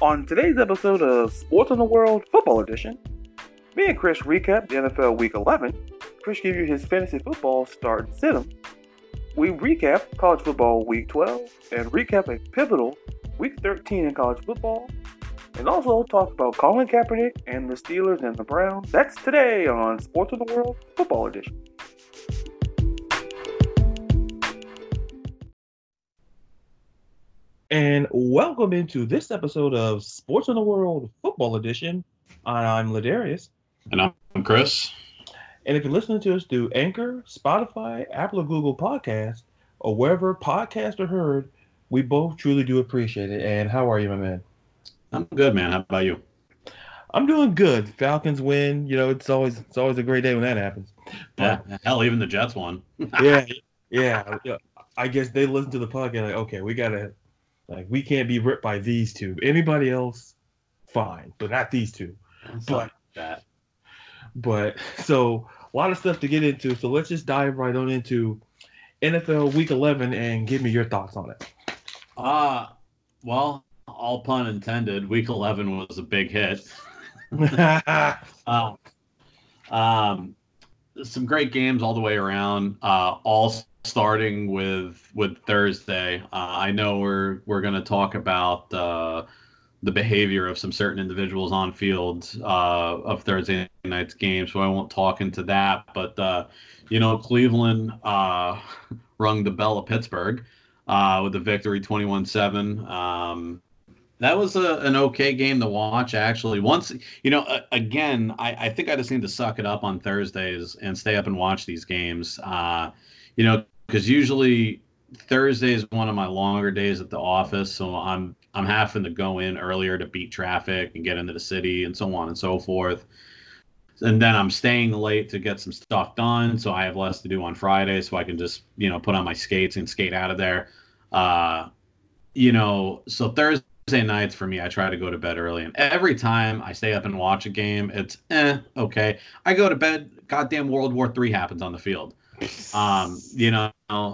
On today's episode of Sports on the World Football Edition, me and Chris recap the NFL Week 11. Chris gives you his fantasy football start and sit 'em. We recap college football Week 12 and recap a pivotal Week 13 in college football, and also talk about Colin Kaepernick and the Steelers and the Browns. That's today on Sports on the World Football Edition. And welcome into this episode of Sports on the World Football Edition. I'm Ladarius. And I'm Chris. And if you're listening to us through Anchor, Spotify, Apple, or Google Podcasts, or wherever podcasts are heard, we both truly do appreciate it. And how are you, my man? I'm good, man. How about you? I'm doing good. Falcons win. You know, it's always it's always a great day when that happens. But, yeah, hell, even the Jets won. yeah, yeah. I guess they listen to the podcast like, okay, we gotta like we can't be ripped by these two. Anybody else, fine, but not these two. but that. But so a lot of stuff to get into. So let's just dive right on into NFL Week 11 and give me your thoughts on it. Uh, well, all pun intended. Week 11 was a big hit. uh, um, some great games all the way around. Uh, all starting with with Thursday. Uh, I know we're we're going to talk about uh, the behavior of some certain individuals on field uh, of Thursday night's game, so I won't talk into that. But uh, you know, Cleveland uh, rung the bell of Pittsburgh uh, with the victory, twenty-one-seven. Um, that was a, an okay game to watch, actually. Once, you know, uh, again, I, I think I just need to suck it up on Thursdays and stay up and watch these games. Uh, you know, because usually Thursday is one of my longer days at the office, so I'm I'm having to go in earlier to beat traffic and get into the city and so on and so forth. And then I'm staying late to get some stuff done, so I have less to do on Friday, so I can just you know put on my skates and skate out of there. Uh, you know, so Thursday nights for me, I try to go to bed early, and every time I stay up and watch a game, it's eh okay. I go to bed, goddamn World War Three happens on the field. Um, you know,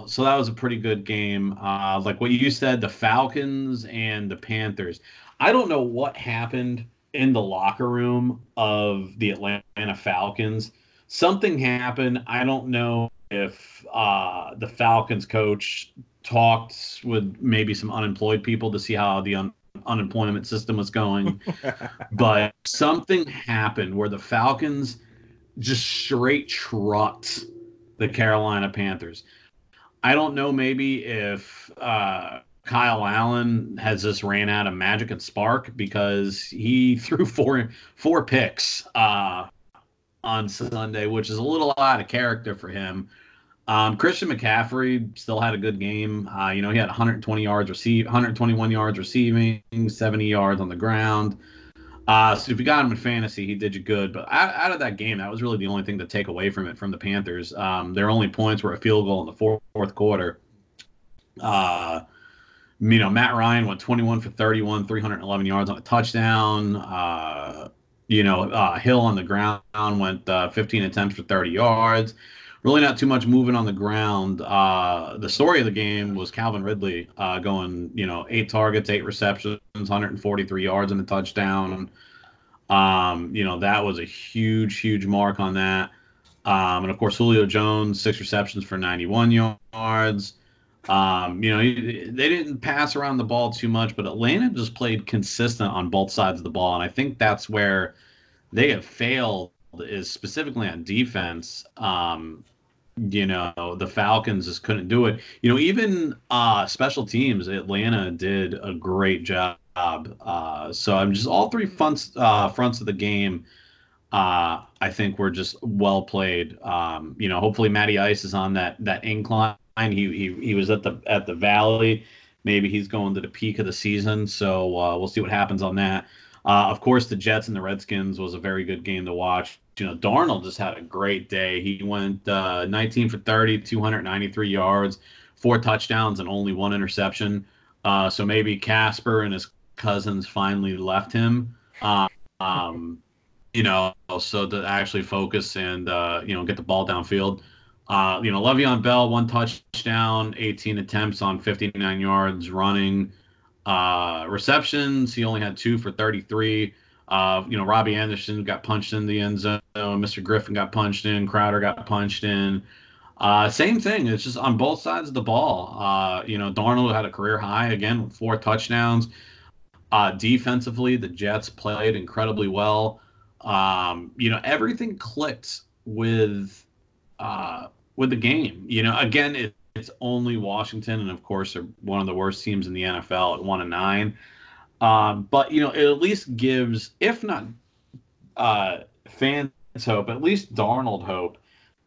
so that was a pretty good game. Uh, like what you said, the Falcons and the Panthers. I don't know what happened in the locker room of the Atlanta Falcons. Something happened. I don't know if uh, the Falcons coach talked with maybe some unemployed people to see how the un- unemployment system was going, but something happened where the Falcons just straight trucked the Carolina Panthers. I don't know maybe if uh, Kyle Allen has just ran out of magic and spark because he threw four four picks uh, on Sunday, which is a little out of character for him. Um, Christian McCaffrey still had a good game. Uh, you know, he had 120 yards receive, 121 yards receiving, 70 yards on the ground. Uh, so if you got him in fantasy, he did you good. But out, out, of that game, that was really the only thing to take away from it from the Panthers. Um, their only points were a field goal in the fourth, fourth quarter. Uh, you know, Matt Ryan went 21 for 31, 311 yards on a touchdown. Uh, you know, uh, Hill on the ground went uh, 15 attempts for 30 yards really not too much moving on the ground. Uh, the story of the game was Calvin Ridley uh, going, you know, eight targets, eight receptions, 143 yards and a touchdown. Um, you know, that was a huge, huge mark on that. Um, and of course, Julio Jones, six receptions for 91 yards. Um, you know, they didn't pass around the ball too much, but Atlanta just played consistent on both sides of the ball. And I think that's where they have failed is specifically on defense. Um, you know the falcons just couldn't do it. You know even uh special teams atlanta did a great job uh so i'm just all three fronts uh fronts of the game uh i think were just well played. Um you know hopefully matty ice is on that that incline. He he, he was at the at the valley. Maybe he's going to the peak of the season so uh, we'll see what happens on that. Uh, of course the jets and the redskins was a very good game to watch you know, Darnold just had a great day. He went uh, 19 for 30, 293 yards, four touchdowns, and only one interception. Uh, so maybe Casper and his cousins finally left him. Uh, um, you know, so to actually focus and uh, you know get the ball downfield. Uh, you know, Le'Veon Bell one touchdown, 18 attempts on 59 yards running. Uh, receptions, he only had two for 33. Uh, you know, Robbie Anderson got punched in the end zone. Mr. Griffin got punched in. Crowder got punched in. Uh, same thing. It's just on both sides of the ball. Uh, you know, Darnold had a career high again, four touchdowns. Uh, defensively, the Jets played incredibly well. Um, you know, everything clicked with uh, with the game. You know, again, it, it's only Washington, and of course, they're one of the worst teams in the NFL at one and nine. Um, but you know, it at least gives, if not uh, fans hope, at least Darnold hope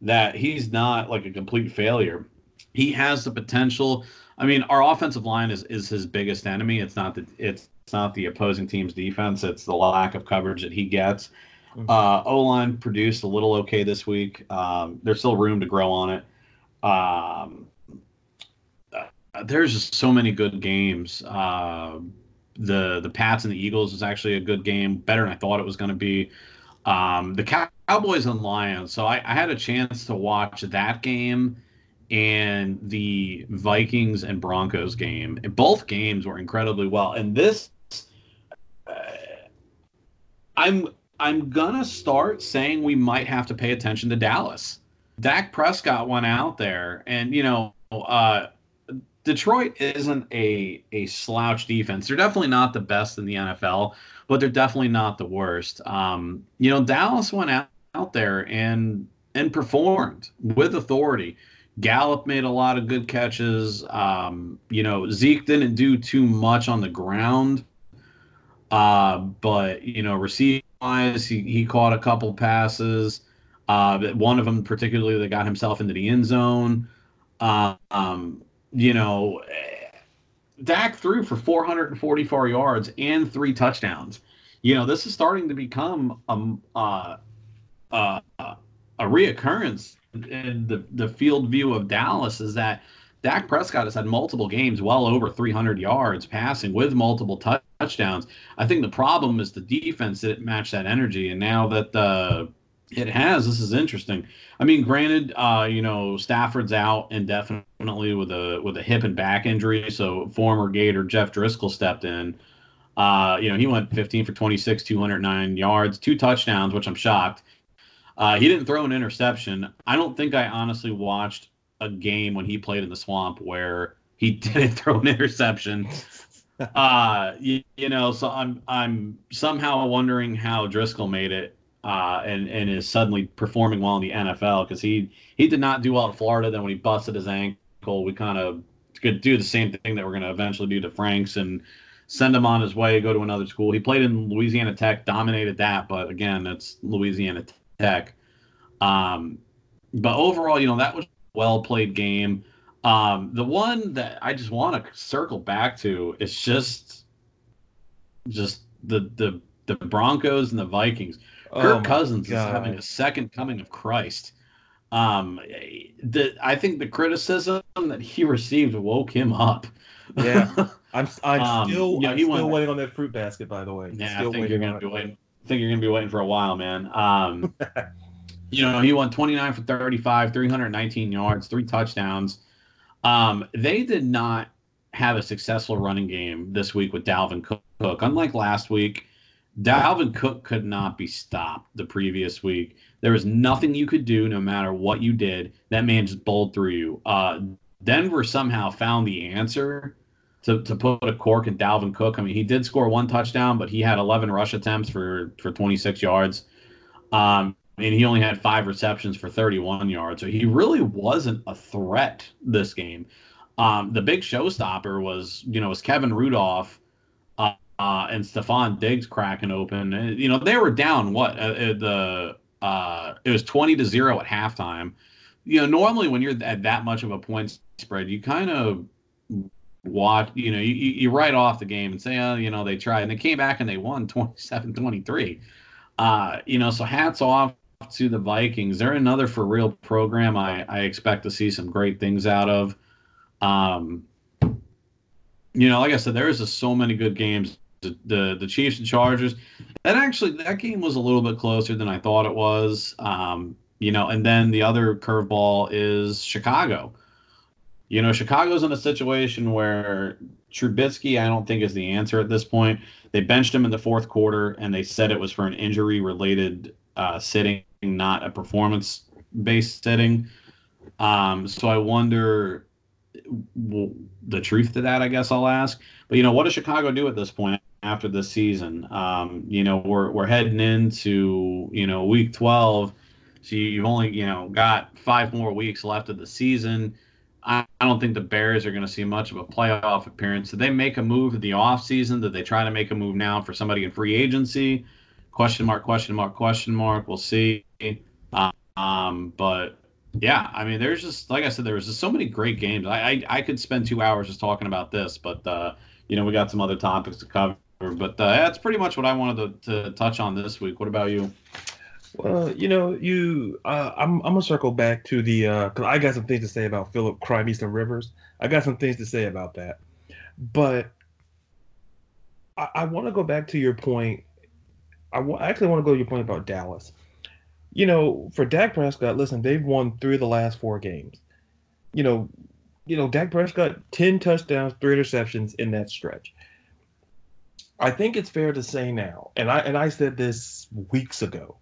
that he's not like a complete failure. He has the potential. I mean, our offensive line is is his biggest enemy. It's not the it's not the opposing team's defense. It's the lack of coverage that he gets. Mm-hmm. Uh, o line produced a little okay this week. Um, there's still room to grow on it. Um, uh, there's just so many good games. Uh, the the Pats and the Eagles was actually a good game, better than I thought it was going to be. Um, the Cowboys and Lions. So I, I, had a chance to watch that game and the Vikings and Broncos game. And both games were incredibly well. And this, uh, I'm I'm gonna start saying we might have to pay attention to Dallas. Dak Prescott went out there, and you know, uh, Detroit isn't a a slouch defense. They're definitely not the best in the NFL, but they're definitely not the worst. Um, you know, Dallas went out, out there and and performed with authority. Gallup made a lot of good catches. Um, you know, Zeke didn't do too much on the ground, uh, but you know, receiving wise, he, he caught a couple passes. Uh, one of them particularly that got himself into the end zone. Uh, um, you know, Dak threw for 444 yards and three touchdowns. You know, this is starting to become a, a reoccurrence in the, the field view of Dallas is that Dak Prescott has had multiple games well over 300 yards passing with multiple touchdowns. I think the problem is the defense didn't match that energy. And now that the it has. This is interesting. I mean, granted, uh, you know, Stafford's out indefinitely with a with a hip and back injury. So former Gator Jeff Driskel stepped in. Uh, you know, he went 15 for 26, 209 yards, two touchdowns, which I'm shocked. Uh, he didn't throw an interception. I don't think I honestly watched a game when he played in the swamp where he didn't throw an interception. uh, you, you know, so I'm I'm somehow wondering how Driscoll made it uh, and and is suddenly performing well in the NFL because he he did not do well at Florida. Then when he busted his ankle, we kind of could do the same thing that we're going to eventually do to Franks and send him on his way, go to another school. He played in Louisiana Tech, dominated that, but again, it's Louisiana Tech. Um, but overall, you know, that was a well played game. Um, the one that I just want to circle back to is just just the the the Broncos and the Vikings. Kirk oh Cousins God. is having a second coming of Christ. Um, the I think the criticism that he received woke him up. Yeah, I'm I'm um, still I'm still went, waiting on that fruit basket. By the way, yeah, still I think you're gonna be waiting. I think you're gonna be waiting for a while, man. Um, you know, he won 29 for 35, 319 yards, three touchdowns. Um, they did not have a successful running game this week with Dalvin Cook. Unlike last week, Dalvin Cook could not be stopped the previous week. There was nothing you could do, no matter what you did. That man just bowled through you. Uh, Denver somehow found the answer to, to put a cork in Dalvin Cook. I mean, he did score one touchdown, but he had 11 rush attempts for, for 26 yards. Um, and he only had five receptions for 31 yards. So he really wasn't a threat this game. Um, the big showstopper was, you know, was Kevin Rudolph uh, and Stefon Diggs cracking open. Uh, you know, they were down what uh, uh, the uh, it was twenty to zero at halftime. You know, normally when you're at that much of a point spread, you kind of watch. You know, you, you write off the game and say, oh, you know, they tried, and they came back and they won 27-23. Uh, you know, so hats off to the Vikings. They're another for real program. I I expect to see some great things out of. Um, you know, like I said, there is just so many good games the, the Chiefs and Chargers. That actually that game was a little bit closer than I thought it was. Um, you know, and then the other curveball is Chicago. You know, Chicago's in a situation where Trubisky, I don't think, is the answer at this point. They benched him in the fourth quarter, and they said it was for an injury-related uh, sitting, not a performance-based sitting. Um, so I wonder well, the truth to that. I guess I'll ask. But you know, what does Chicago do at this point after the season? Um, you know, we're we're heading into you know week twelve. So you've only you know got five more weeks left of the season. I, I don't think the Bears are going to see much of a playoff appearance. Did they make a move in the offseason? Did they try to make a move now for somebody in free agency? Question mark, question mark, question mark. We'll see. Um, but yeah, I mean, there's just like I said, there was just so many great games. I I, I could spend two hours just talking about this, but uh, you know, we got some other topics to cover. But uh, that's pretty much what I wanted to, to touch on this week. What about you? Well, you know, you, uh, I'm, I'm gonna circle back to the, uh, I got some things to say about Philip Crime Eastern Rivers. I got some things to say about that, but I, I want to go back to your point. I, w- I actually want to go to your point about Dallas. You know, for Dak Prescott, listen, they've won three of the last four games. You know, you know, Dak Prescott, ten touchdowns, three interceptions in that stretch. I think it's fair to say now, and I and I said this weeks ago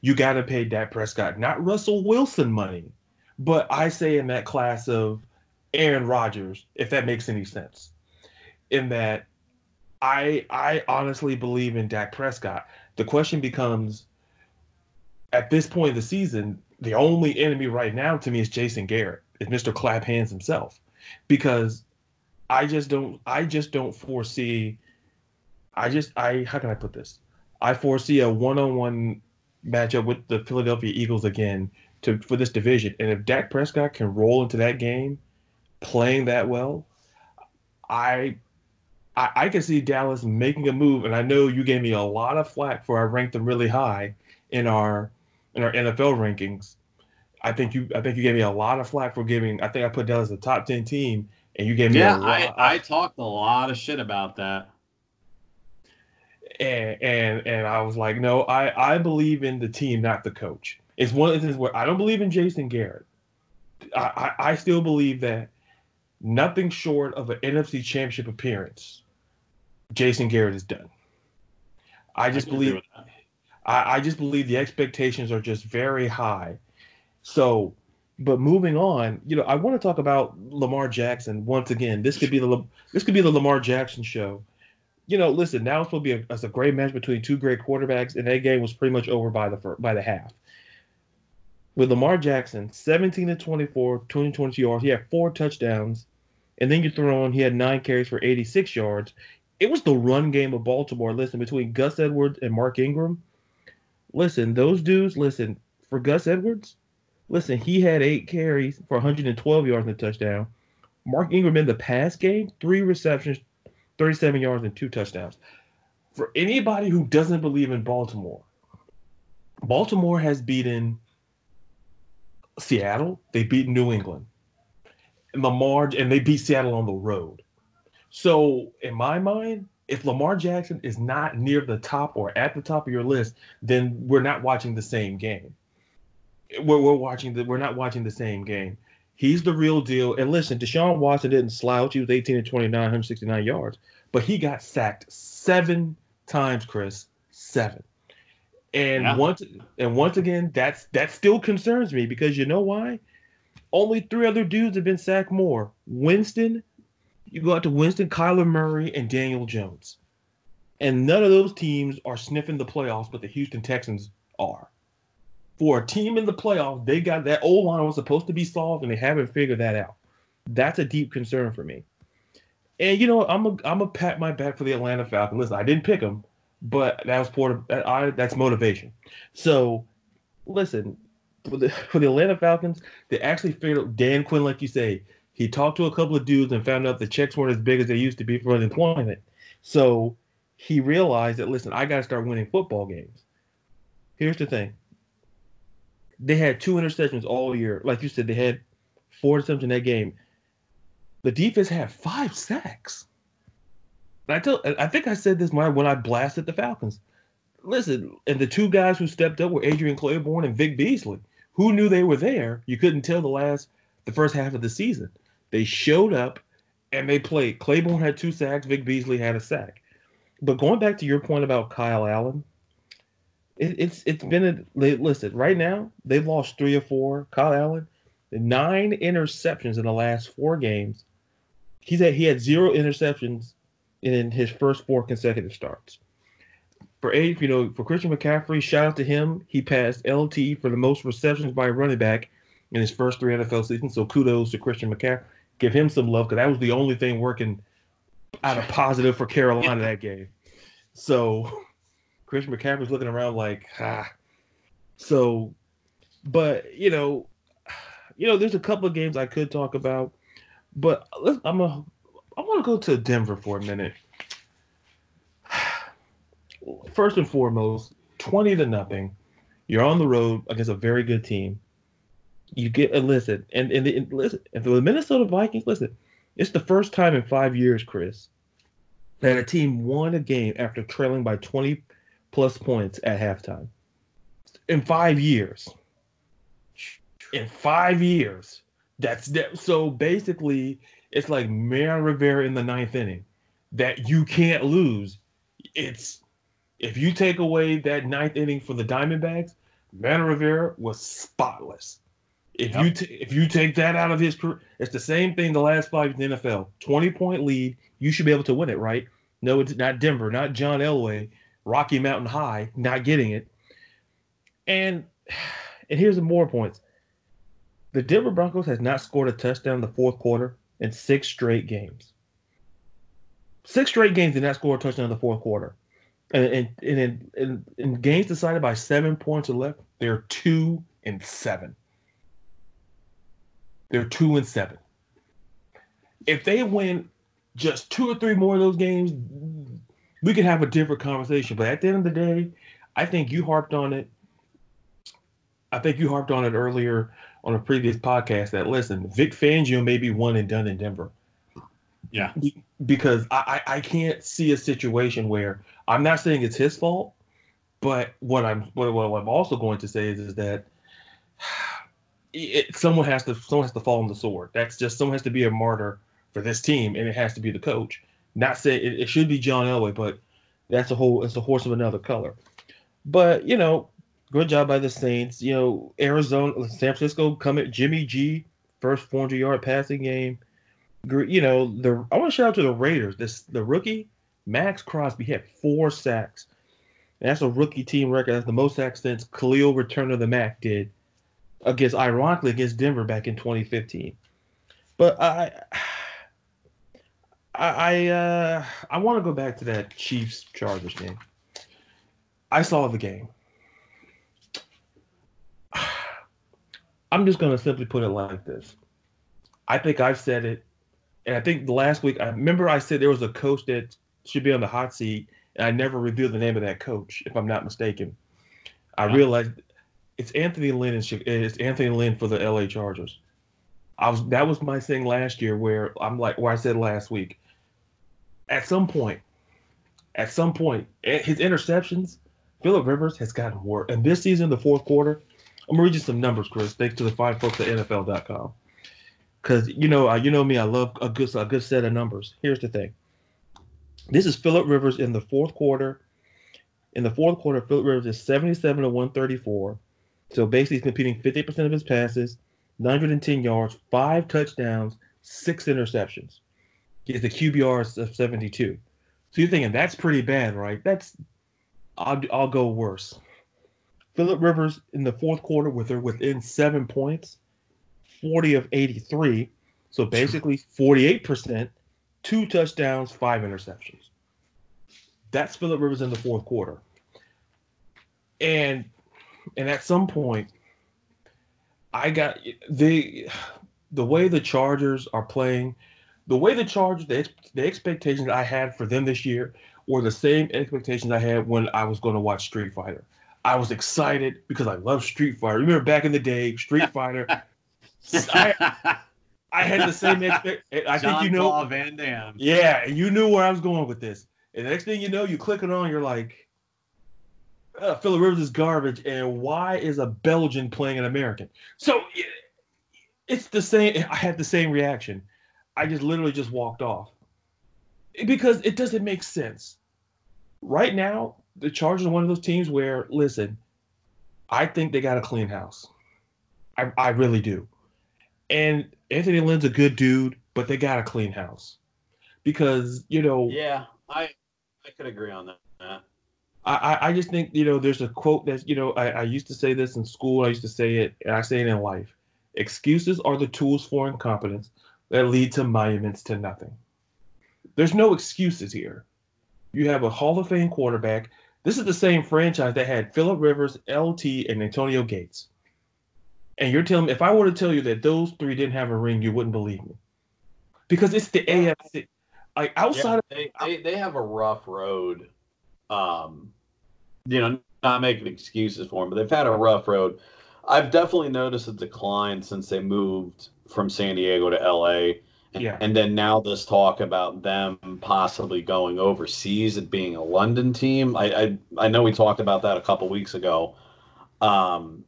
you got to pay Dak Prescott, not Russell Wilson money, but I say in that class of Aaron Rodgers, if that makes any sense. In that I I honestly believe in Dak Prescott. The question becomes at this point of the season, the only enemy right now to me is Jason Garrett, is Mr. Clap Hands himself. Because I just don't I just don't foresee I just I how can I put this? I foresee a one-on-one matchup with the Philadelphia Eagles again to for this division. And if Dak Prescott can roll into that game playing that well, I I, I can see Dallas making a move. And I know you gave me a lot of flack for I ranked them really high in our in our NFL rankings. I think you I think you gave me a lot of flack for giving I think I put Dallas as a top ten team and you gave me yeah, I, I talked a lot of shit about that and and and I was like, no, I I believe in the team, not the coach. It's one of the things where I don't believe in Jason Garrett. I, I, I still believe that nothing short of an NFC Championship appearance, Jason Garrett is done. I just I believe. I, I just believe the expectations are just very high. So, but moving on, you know, I want to talk about Lamar Jackson once again. This could be the this could be the Lamar Jackson show you know, listen, now it's supposed to be a, a great match between two great quarterbacks, and that game was pretty much over by the by the half. With Lamar Jackson, 17 to 24, 20, yards, he had four touchdowns, and then you throw on he had nine carries for 86 yards. It was the run game of Baltimore. Listen, between Gus Edwards and Mark Ingram, listen, those dudes, listen, for Gus Edwards, listen, he had eight carries for 112 yards and a touchdown. Mark Ingram in the pass game, three receptions, 37 yards and two touchdowns. For anybody who doesn't believe in Baltimore, Baltimore has beaten Seattle, they beat New England, and Lamar, and they beat Seattle on the road. So, in my mind, if Lamar Jackson is not near the top or at the top of your list, then we're not watching the same game. We're, we're watching the we're not watching the same game. He's the real deal. And listen, Deshaun Watson didn't slouch. He was 18 and 29, 169 yards, but he got sacked seven times, Chris. Seven. And yeah. once and once again, that's that still concerns me because you know why? Only three other dudes have been sacked more. Winston, you go out to Winston, Kyler Murray, and Daniel Jones. And none of those teams are sniffing the playoffs, but the Houston Texans are for a team in the playoffs, they got that old line was supposed to be solved, and they haven't figured that out. That's a deep concern for me. And you know, I'm a I'm a pat my back for the Atlanta Falcons. Listen, I didn't pick them, but that was part of that. I that's motivation. So, listen, for the for the Atlanta Falcons, they actually figured out Dan Quinn, like you say, he talked to a couple of dudes and found out the checks weren't as big as they used to be for unemployment. So he realized that listen, I got to start winning football games. Here's the thing: they had two interceptions all year. Like you said, they had four interceptions in that game. The defense had five sacks. I tell, I think I said this when I blasted the Falcons. Listen, and the two guys who stepped up were Adrian Clayborn and Vic Beasley. Who knew they were there? You couldn't tell the last, the first half of the season. They showed up and they played. Clayborn had two sacks. Vic Beasley had a sack. But going back to your point about Kyle Allen, it, it's it's been a listen right now. They've lost three or four. Kyle Allen, nine interceptions in the last four games. He's at he had zero interceptions in his first four consecutive starts. For eight, you know, for Christian McCaffrey, shout out to him. He passed LT for the most receptions by a running back in his first three NFL seasons. So kudos to Christian McCaffrey. Give him some love because that was the only thing working out of positive for Carolina that game. So Christian McCaffrey's looking around like, ah. So, but you know, you know, there's a couple of games I could talk about, but let's, I'm a, I want to go to Denver for a minute. First and foremost, twenty to nothing. You're on the road against a very good team. You get a listen, and and, and listen, and the Minnesota Vikings, listen, it's the first time in five years, Chris, that a team won a game after trailing by 20 plus points at halftime. In five years. In five years. That's that. So basically, it's like Mariano Rivera in the ninth inning that you can't lose. It's if you take away that ninth inning for the Diamondbacks, Mariano Rivera was spotless. If yep. you t- if you take that out of his career, it's the same thing the last five in the NFL. Twenty point lead, you should be able to win it, right? No, it's not Denver, not John Elway, Rocky Mountain High, not getting it. And and here's the more points. The Denver Broncos has not scored a touchdown in the fourth quarter in six straight games. Six straight games did not score a touchdown in the fourth quarter. And, in, in games decided by seven points or less, they're two and seven. They're two and seven. If they win just two or three more of those games, we could have a different conversation. But at the end of the day, I think you harped on it. I think you harped on it earlier on a previous podcast that listen, Vic Fangio may be one and done in Denver. Yeah. Because I, I can't see a situation where I'm not saying it's his fault, but what I'm what, what I'm also going to say is, is that it, someone has to someone has to fall on the sword. That's just someone has to be a martyr for this team, and it has to be the coach. Not say it, it should be John Elway, but that's a whole it's a horse of another color. But you know, good job by the Saints. You know, Arizona, San Francisco come at Jimmy G first 400 yard passing game. You know, the I want to shout out to the Raiders. This the rookie Max Crosby had four sacks. that's a rookie team record. That's the most sacks since Khalil Returner of the Mac did against ironically against Denver back in 2015. But I I I, uh, I want to go back to that Chiefs Chargers game. I saw the game. I'm just gonna simply put it like this. I think I've said it, and I think the last week I remember I said there was a coach that should be on the hot seat, and I never revealed the name of that coach, if I'm not mistaken. I realized it's Anthony Lynn and it's Anthony Lynn for the LA Chargers. I was that was my thing last year where I'm like where I said last week. At some point, at some point, eh, his interceptions, Philip Rivers has gotten worse. And this season, the fourth quarter, I'm gonna read you some numbers, Chris. Thanks to the fine folks at NFL.com. Because you know, uh, you know me, I love a good a good set of numbers. Here's the thing. This is Philip Rivers in the fourth quarter. In the fourth quarter, Philip Rivers is 77 to 134. So basically, he's completing 50% of his passes, 910 yards, five touchdowns, six interceptions. He has a QBR of 72. So you're thinking that's pretty bad, right? That's I'll, I'll go worse. Philip Rivers in the fourth quarter with her within seven points, 40 of 83. So basically 48%, two touchdowns, five interceptions. That's Philip Rivers in the fourth quarter. And and at some point, I got the the way the Chargers are playing, the way the Chargers, the, the expectations I had for them this year were the same expectations I had when I was going to watch Street Fighter. I was excited because I love Street Fighter. Remember back in the day, Street Fighter. I, I had the same expect. I think you know Paul Van Damme. Yeah, and you knew where I was going with this. And the next thing you know, you click it on, you're like, uh, Philip Rivers is garbage, and why is a Belgian playing an American? So it's the same. I had the same reaction. I just literally just walked off because it doesn't make sense. Right now, the Chargers are one of those teams where, listen, I think they got a clean house. I, I really do. And Anthony Lynn's a good dude, but they got a clean house because you know. Yeah, I I could agree on that. I, I just think you know there's a quote that you know I, I used to say this in school. I used to say it, and I say it in life. Excuses are the tools for incompetence that lead to monuments to nothing. There's no excuses here. You have a Hall of Fame quarterback. This is the same franchise that had Philip Rivers, LT, and Antonio Gates. And you're telling me if I were to tell you that those three didn't have a ring, you wouldn't believe me. Because it's the AFC. Like outside yeah, they, they, they have a rough road. Um, you know, not making excuses for them, but they've had a rough road. I've definitely noticed a decline since they moved from San Diego to LA. Yeah. And then now this talk about them possibly going overseas and being a London team. I I, I know we talked about that a couple weeks ago. Um,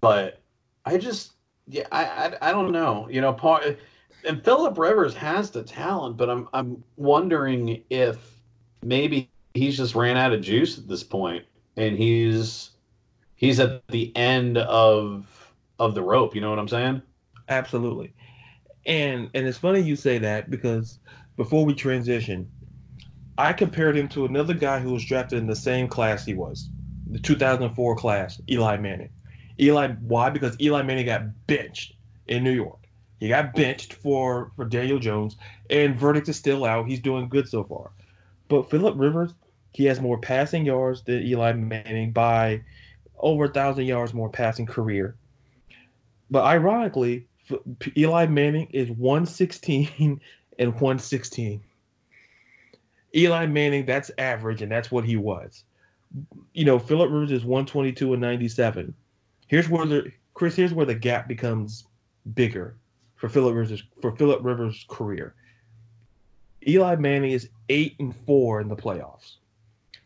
but I just yeah I, I I don't know. You know, part and Philip Rivers has the talent, but I'm I'm wondering if maybe he's just ran out of juice at this point, and he's he's at the end of of the rope. You know what I'm saying? Absolutely. And and it's funny you say that because before we transition, I compared him to another guy who was drafted in the same class he was, the 2004 class, Eli Manning. Eli, why? Because Eli Manning got benched in New York. He got benched for for Daniel Jones, and verdict is still out. He's doing good so far. But Philip Rivers, he has more passing yards than Eli Manning by over a thousand yards more passing career. But ironically, Eli Manning is 116 and 116. Eli Manning, that's average, and that's what he was. You know, Philip Rivers is 122 and 97. Here's where the Chris, here's where the gap becomes bigger for Philip Rivers for Philip Rivers' career. Eli Manning is eight and four in the playoffs.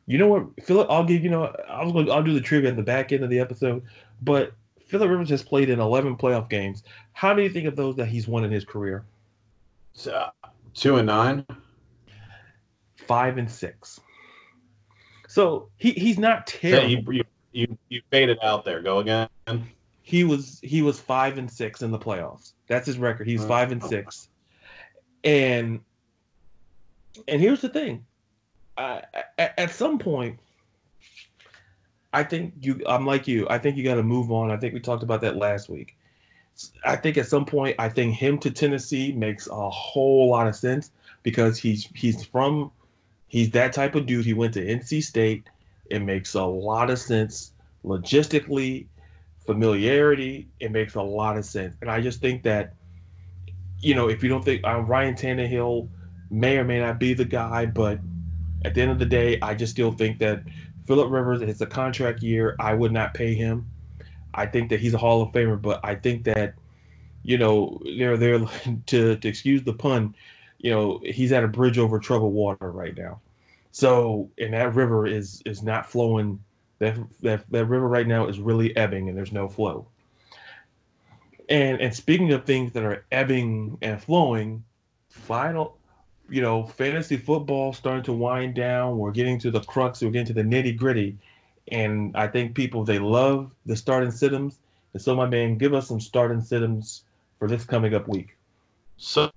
You know what, Philip? I'll give you know I was going I'll do the trivia at the back end of the episode, but Philip Rivers has played in 11 playoff games. How do you think of those that he's won in his career? So, two and nine, five and six. So he he's not terrible. you, you, you you faded out there. Go again. He was he was five and six in the playoffs. That's his record. He's five and six. And and here's the thing. Uh, at, at some point, I think you. I'm like you. I think you got to move on. I think we talked about that last week. I think at some point, I think him to Tennessee makes a whole lot of sense because he's he's from he's that type of dude. He went to NC State. It makes a lot of sense logistically, familiarity. It makes a lot of sense, and I just think that you know if you don't think uh, Ryan Tannehill may or may not be the guy, but at the end of the day, I just still think that Philip Rivers, it's a contract year. I would not pay him. I think that he's a Hall of Famer, but I think that, you know, they're there to, to excuse the pun, you know, he's at a bridge over troubled water right now. So, and that river is is not flowing. That that that river right now is really ebbing, and there's no flow. And and speaking of things that are ebbing and flowing, final you know, fantasy football starting to wind down. We're getting to the crux. We're getting to the nitty gritty, and I think people they love the starting situms. And so, my man, give us some starting situms for this coming up week. So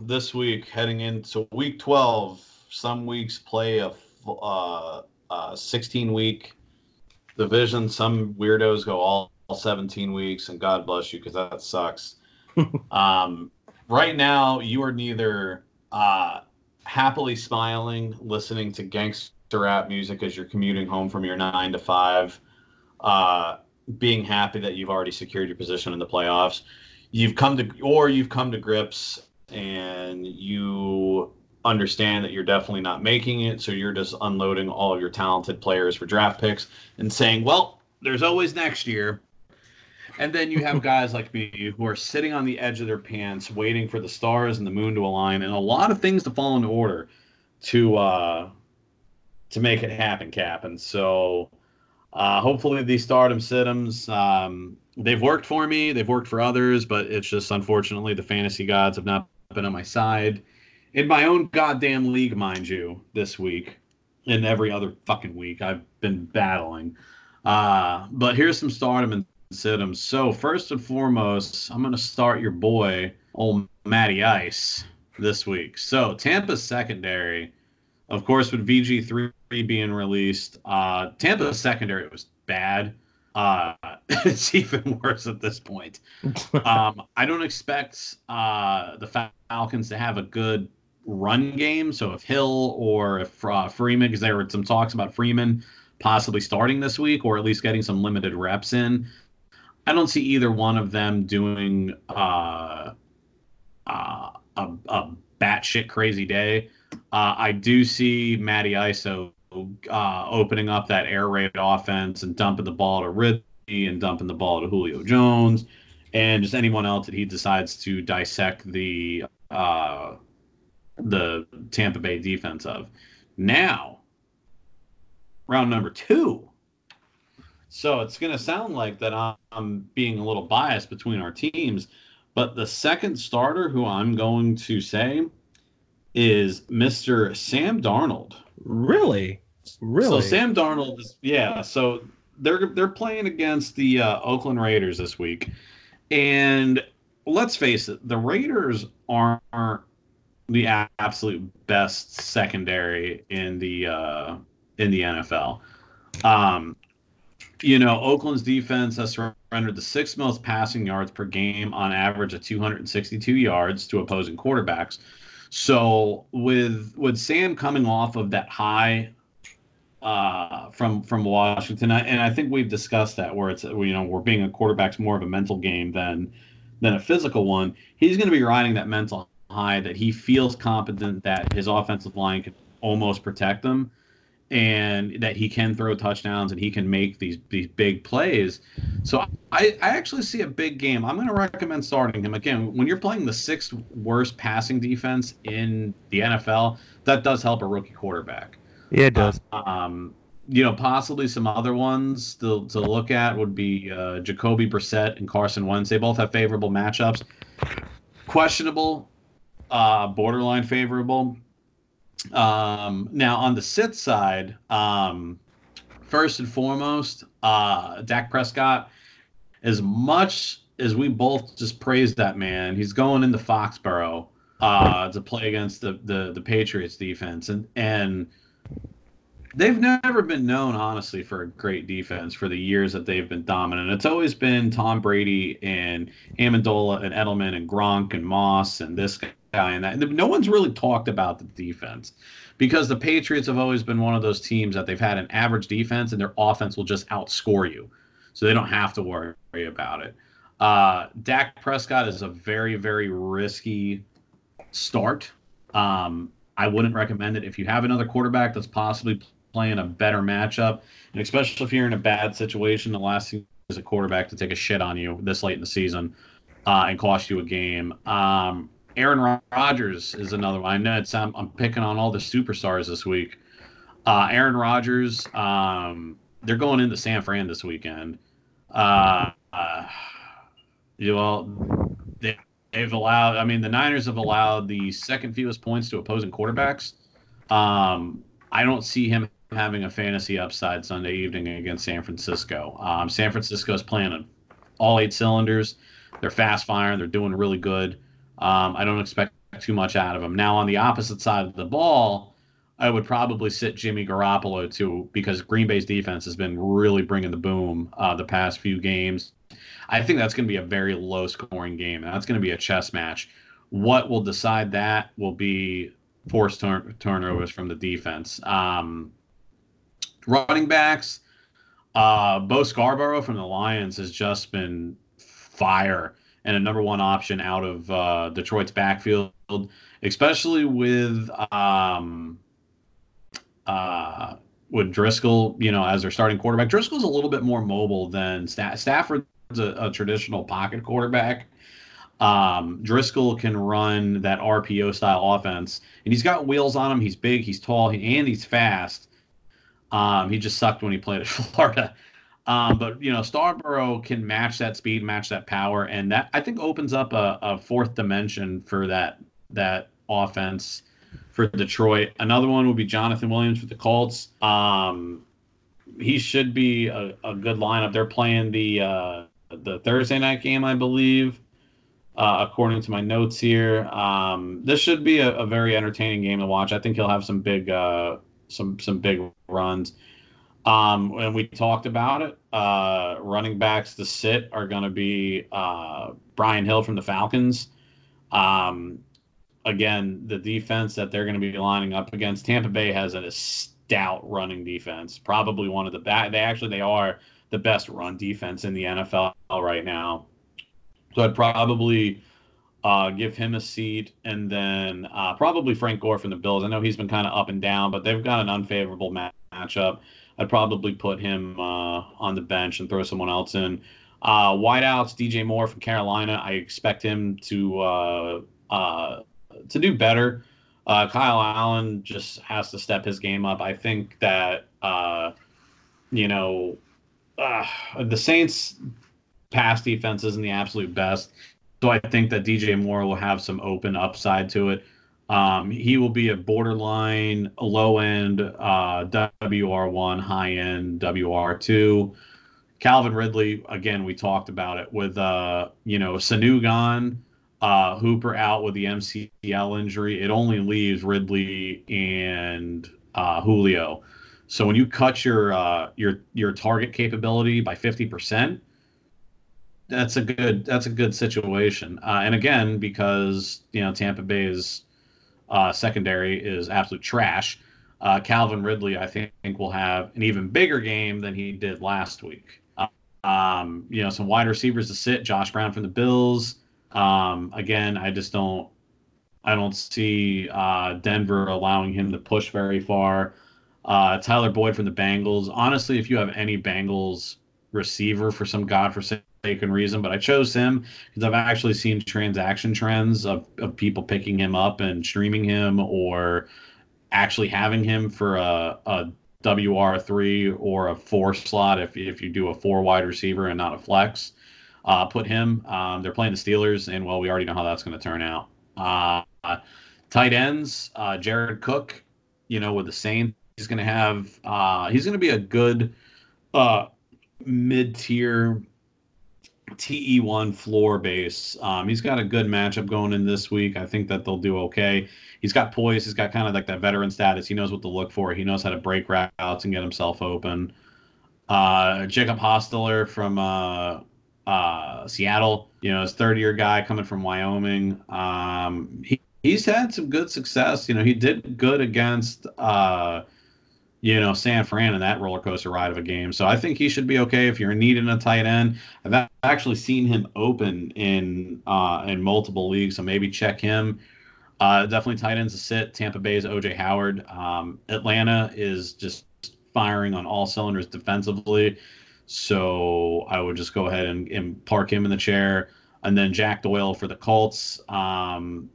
this week, heading into week twelve, some weeks play a, uh, a sixteen week division. Some weirdos go all, all seventeen weeks, and God bless you because that sucks. um, right now, you are neither uh, happily smiling, listening to gangster rap music as you're commuting home from your nine to five, uh, being happy that you've already secured your position in the playoffs. You've come to, or you've come to grips and you understand that you're definitely not making it. So you're just unloading all of your talented players for draft picks and saying, well, there's always next year. And then you have guys like me who are sitting on the edge of their pants, waiting for the stars and the moon to align, and a lot of things to fall into order to uh, to make it happen, Cap. And so, uh, hopefully, these stardom situms um, they've worked for me, they've worked for others, but it's just unfortunately the fantasy gods have not been on my side. In my own goddamn league, mind you, this week and every other fucking week, I've been battling. Uh, but here's some stardom and situms. So first and foremost, I'm gonna start your boy, old Matty Ice, this week. So Tampa's secondary, of course, with VG3 being released, uh, Tampa's secondary was bad. Uh, it's even worse at this point. um, I don't expect uh, the Falcons to have a good run game. So if Hill or if uh, Freeman, because there were some talks about Freeman possibly starting this week or at least getting some limited reps in, I don't see either one of them doing uh, uh, a, a batshit crazy day. Uh, I do see Matty Iso uh, opening up that air raid offense and dumping the ball to Ridley and dumping the ball to Julio Jones and just anyone else that he decides to dissect the uh, the Tampa Bay defense of. Now, round number two. So it's going to sound like that I'm being a little biased between our teams, but the second starter who I'm going to say is Mr. Sam Darnold. Really? Really? So Sam Darnold is yeah. So they're they're playing against the uh, Oakland Raiders this week, and let's face it, the Raiders aren't the absolute best secondary in the uh, in the NFL. Um, you know, Oakland's defense has surrendered the sixth most passing yards per game on average of 262 yards to opposing quarterbacks. So with with Sam coming off of that high uh, from from Washington, and I think we've discussed that where it's you know we're being a quarterback's more of a mental game than than a physical one. He's going to be riding that mental high that he feels competent that his offensive line could almost protect them and that he can throw touchdowns and he can make these these big plays. So I, I actually see a big game. I'm going to recommend starting him again. When you're playing the sixth worst passing defense in the NFL, that does help a rookie quarterback. Yeah, it does. Uh, um, you know, possibly some other ones to, to look at would be uh, Jacoby Brissett and Carson Wentz. They both have favorable matchups. Questionable, uh, borderline favorable. Um, now on the sit side, um, first and foremost, uh, Dak Prescott, as much as we both just praised that man, he's going into Foxborough uh, to play against the, the the Patriots defense, and and they've never been known, honestly, for a great defense for the years that they've been dominant. It's always been Tom Brady and Amendola and Edelman and Gronk and Moss and this guy and that. No one's really talked about the defense because the Patriots have always been one of those teams that they've had an average defense and their offense will just outscore you. So they don't have to worry about it. Uh, Dak Prescott is a very, very risky start. Um, I wouldn't recommend it if you have another quarterback that's possibly playing a better matchup, and especially if you're in a bad situation. The last thing is a quarterback to take a shit on you this late in the season uh, and cost you a game. Um, Aaron Rodgers is another one. I know it's, I'm, I'm picking on all the superstars this week. Uh, Aaron Rodgers, um, they're going into San Fran this weekend. Uh, uh, know, they, they've allowed. I mean, the Niners have allowed the second fewest points to opposing quarterbacks. Um, I don't see him having a fantasy upside Sunday evening against San Francisco. Um, San Francisco is playing all eight cylinders. They're fast firing. They're doing really good. Um, I don't expect too much out of them. Now, on the opposite side of the ball, I would probably sit Jimmy Garoppolo too because Green Bay's defense has been really bringing the boom uh, the past few games. I think that's going to be a very low scoring game. That's going to be a chess match. What will decide that will be forced turn- turnovers from the defense. Um, running backs, uh, Bo Scarborough from the Lions has just been fire and a number one option out of uh, Detroit's backfield, especially with um, uh, with Driskel, you know, as their starting quarterback. Driskel's a little bit more mobile than Sta- Stafford's a, a traditional pocket quarterback. Um, Driskel can run that RPO style offense, and he's got wheels on him. He's big, he's tall, and he's fast. Um, he just sucked when he played at Florida. Um, but you know, Scarborough can match that speed, match that power, and that I think opens up a, a fourth dimension for that that offense for Detroit. Another one would be Jonathan Williams for the Colts. Um, he should be a, a good lineup. They're playing the uh, the Thursday night game, I believe, uh, according to my notes here. Um, this should be a, a, very entertaining game to watch. I think he'll have some big uh, some some big runs. Um, and we talked about it. Uh, running backs to sit are going to be uh, Brian Hill from the Falcons. Um, again, the defense that they're going to be lining up against Tampa Bay has a stout running defense. Probably one of the best. They actually they are the best run defense in the NFL right now. So I'd probably uh, give him a seat, and then uh, probably Frank Gore from the Bills. I know he's been kind of up and down, but they've got an unfavorable matchup. I'd probably put him uh, on the bench and throw someone else in. Uh, wideouts, DJ Moore from Carolina. I expect him to uh, uh, to do better. Uh, Kyle Allen just has to step his game up. I think that uh, you know uh, the Saints' pass defense isn't the absolute best, so I think that DJ Moore will have some open upside to it. Um, he will be a borderline low end uh, WR1, high end WR2. Calvin Ridley, again, we talked about it with uh, you know Sanu gone uh, Hooper out with the MCL injury, it only leaves Ridley and uh, Julio. So when you cut your uh, your your target capability by fifty percent, that's a good that's a good situation. Uh, and again, because you know Tampa Bay's uh, secondary is absolute trash, uh, Calvin Ridley I think will have an even bigger game than he did last week. Um, you know, some wide receivers to sit. Josh Brown from the Bills. Um, again, I just don't I don't see uh, Denver allowing him to push very far. Uh, Tyler Boyd from the Bengals. Honestly, if you have any Bengals receiver for some godforsaken reason, but I chose him because I've actually seen transaction trends of, of people picking him up and streaming him or actually having him for a, a WR3 or a four slot if, if you do a four wide receiver and not a flex uh, put him. Um, they're playing the Steelers, and well, we already know how that's going to turn out. Uh, tight ends, uh, Jared Cook, you know, with the Saints, he's going to have, uh, he's going to be a good uh, mid tier TE1 floor base. Um, he's got a good matchup going in this week. I think that they'll do okay. He's got poise. He's got kind of like that veteran status. He knows what to look for. He knows how to break routes and get himself open. Uh, Jacob Hostetler from uh, uh, Seattle. You know, his third year guy coming from Wyoming. Um, he, he's had some good success. You know, he did good against, uh, you know, San Fran in that roller coaster ride of a game. So I think he should be okay if you're needing a tight end. I've actually seen him open in uh, in multiple leagues, so maybe check him. Uh, definitely tight ends to sit. Tampa Bay's OJ Howard. Um, Atlanta is just firing on all cylinders defensively. So I would just go ahead and, and park him in the chair. And then Jack Doyle for the Colts. Um,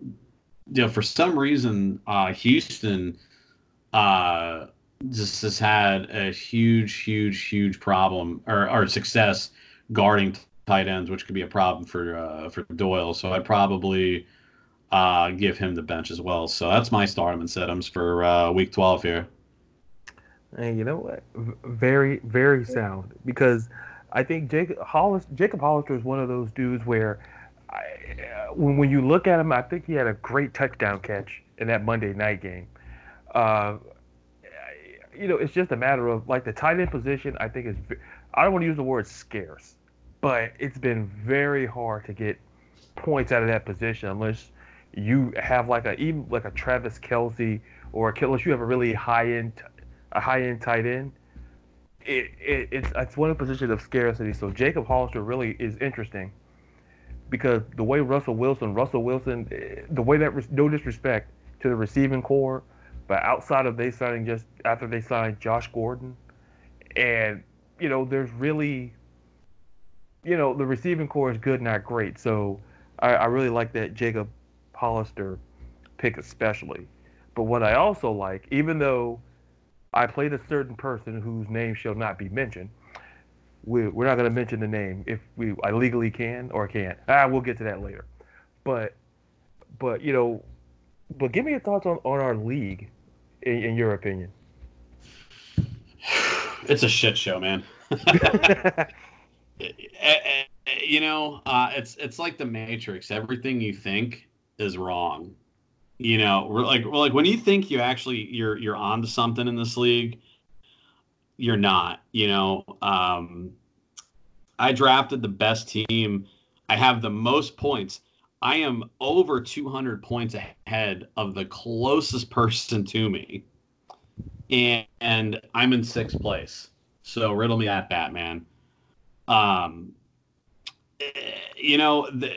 you know, for some reason, uh, Houston uh, just has had a huge, huge, huge problem or, or success guarding tight ends, which could be a problem for uh, for Doyle. So I'd probably uh, give him the bench as well. So that's my stardom and setums for uh, week 12 here. And you know what? Very, very sound. Because I think Jacob Hollis, Jacob Hollister is one of those dudes where, I, uh, when when you look at him, I think he had a great touchdown catch in that Monday night game. Uh, you know, it's just a matter of like the tight end position. I think is, I don't want to use the word scarce, but it's been very hard to get points out of that position unless you have like a even like a Travis Kelce or a, unless you have a really high end a high end tight end, it, it it's it's one of the positions of scarcity. So Jacob Hollister really is interesting because the way Russell Wilson, Russell Wilson, eh, the way that no disrespect to the receiving corps, but outside of they signing just after they signed Josh Gordon, and you know there's really, you know the receiving corps is good, not great. So I, I really like that Jacob Hollister pick especially. But what I also like, even though I played a certain person whose name shall not be mentioned. we, we're not going to mention the name if we I legally can or can't. Ah, we'll get to that later. But but you know, but give me your thoughts on, on our league, in, in your opinion. It's a shit show, man. you know, uh, it's it's like the Matrix. Everything you think is wrong. You know, we're like like when you think you actually you're you're onto something in this league, you're not. You know, um, I drafted the best team. I have the most points. I am over 200 points ahead of the closest person to me, and, and I'm in sixth place. So riddle me that, Batman. Um, you know, the,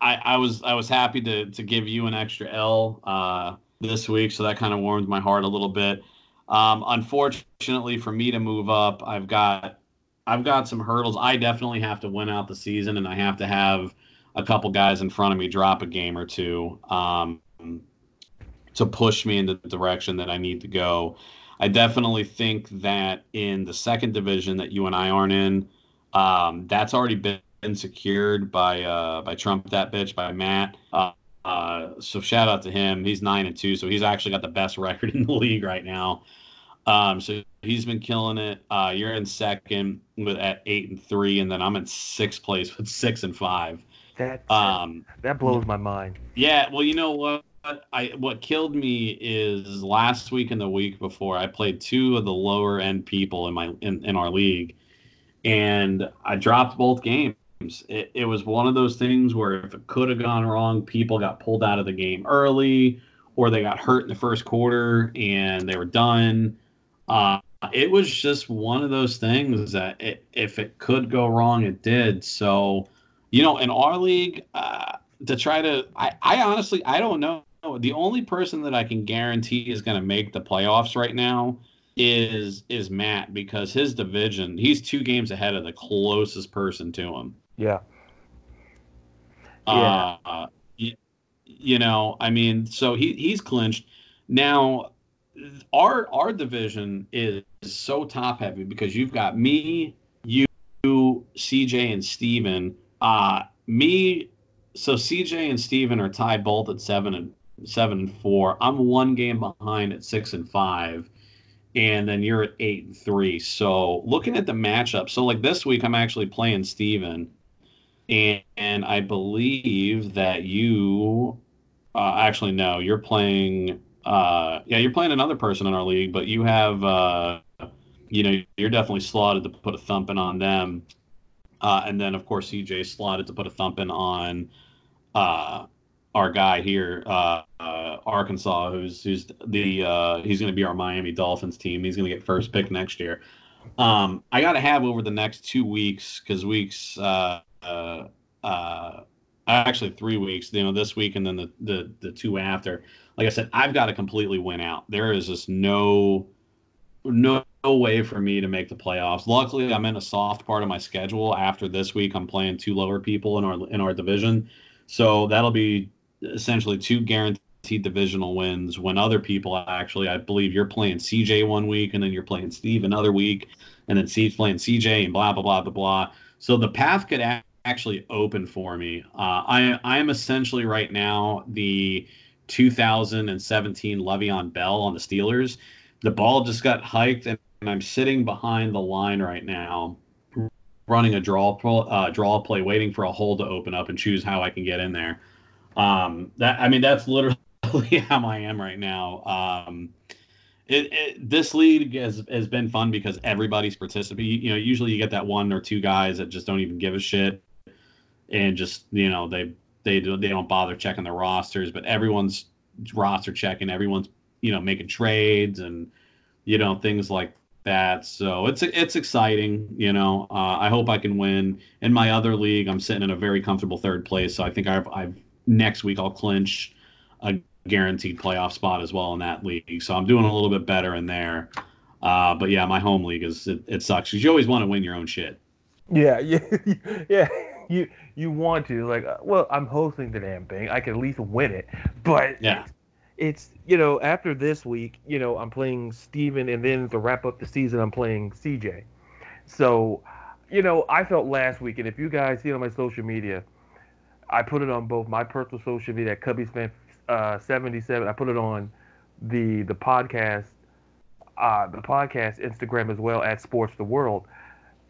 I, I was I was happy to to give you an extra L uh, this week, so that kind of warmed my heart a little bit. Um, unfortunately, for me to move up, I've got I've got some hurdles. I definitely have to win out the season, and I have to have a couple guys in front of me drop a game or two um, to push me in the direction that I need to go. I definitely think that in the second division that you and I aren't in, um, that's already been secured by uh, by Trump that bitch by Matt. Uh, uh, so shout out to him. He's nine and two, so he's actually got the best record in the league right now. Um, so he's been killing it. Uh, you're in second with at eight and three, and then I'm in sixth place with six and five. That um, that blows my mind. Yeah, well, you know what? I what killed me is last week and the week before I played two of the lower end people in my in, in our league, and I dropped both games. It, it was one of those things where if it could have gone wrong, people got pulled out of the game early, or they got hurt in the first quarter and they were done. Uh, it was just one of those things that it, if it could go wrong, it did. So, you know, in our league, uh, to try to, I, I honestly, I don't know. The only person that I can guarantee is going to make the playoffs right now is is Matt because his division, he's two games ahead of the closest person to him. Yeah. Yeah. Uh, you, you know, I mean, so he he's clinched. Now, our our division is so top heavy because you've got me, you, CJ, and Steven. Uh, me, so CJ and Steven are tied both at seven and seven and four. I'm one game behind at six and five and then you're at eight and three. So looking at the matchup, so like this week I'm actually playing Steven, and, and I believe that you uh, actually no, you're playing. Uh, yeah, you're playing another person in our league, but you have, uh, you know, you're definitely slotted to put a thumping on them, uh, and then of course CJ slotted to put a thumping on uh, our guy here, uh, uh, Arkansas, who's who's the uh, he's going to be our Miami Dolphins team. He's going to get first pick next year. Um, I got to have over the next two weeks because weeks, uh, actually three weeks. You know, this week and then the the the two after. Like I said, I've got to completely win out. There is just no no way for me to make the playoffs. Luckily, I'm in a soft part of my schedule. After this week, I'm playing two lower people in our in our division, so that'll be essentially two guaranteed divisional wins when other people actually I believe you're playing CJ one week and then you're playing Steve another week and then Steve's playing CJ and blah blah blah blah blah. So the path could actually open for me. Uh, I I am essentially right now the 2017 Le'Veon Bell on the Steelers. The ball just got hiked and I'm sitting behind the line right now running a draw uh, draw play, waiting for a hole to open up and choose how I can get in there. Um, that I mean, that's literally how I am right now. Um, it, it, this league has, has been fun because everybody's participating. You know, usually you get that one or two guys that just don't even give a shit, and just you know they they do, they don't bother checking their rosters, but everyone's roster checking, everyone's you know making trades and you know things like that. So it's it's exciting. You know, uh, I hope I can win. In my other league, I'm sitting in a very comfortable third place, so I think I've I've next week I'll clinch a guaranteed playoff spot as well in that league. So I'm doing a little bit better in there. Uh, but yeah, my home league is it, it sucks because you always want to win your own shit. Yeah, yeah, yeah. You you want to like, uh, well, I'm hosting the damn thing. I can at least win it. But yeah, it's you know after this week, you know I'm playing Steven, and then to wrap up the season, I'm playing CJ. So you know, I felt last week, and if you guys see it on my social media, I put it on both my personal social media at Cubbies Fan uh, 77. I put it on the the podcast uh, the podcast Instagram as well at Sports the World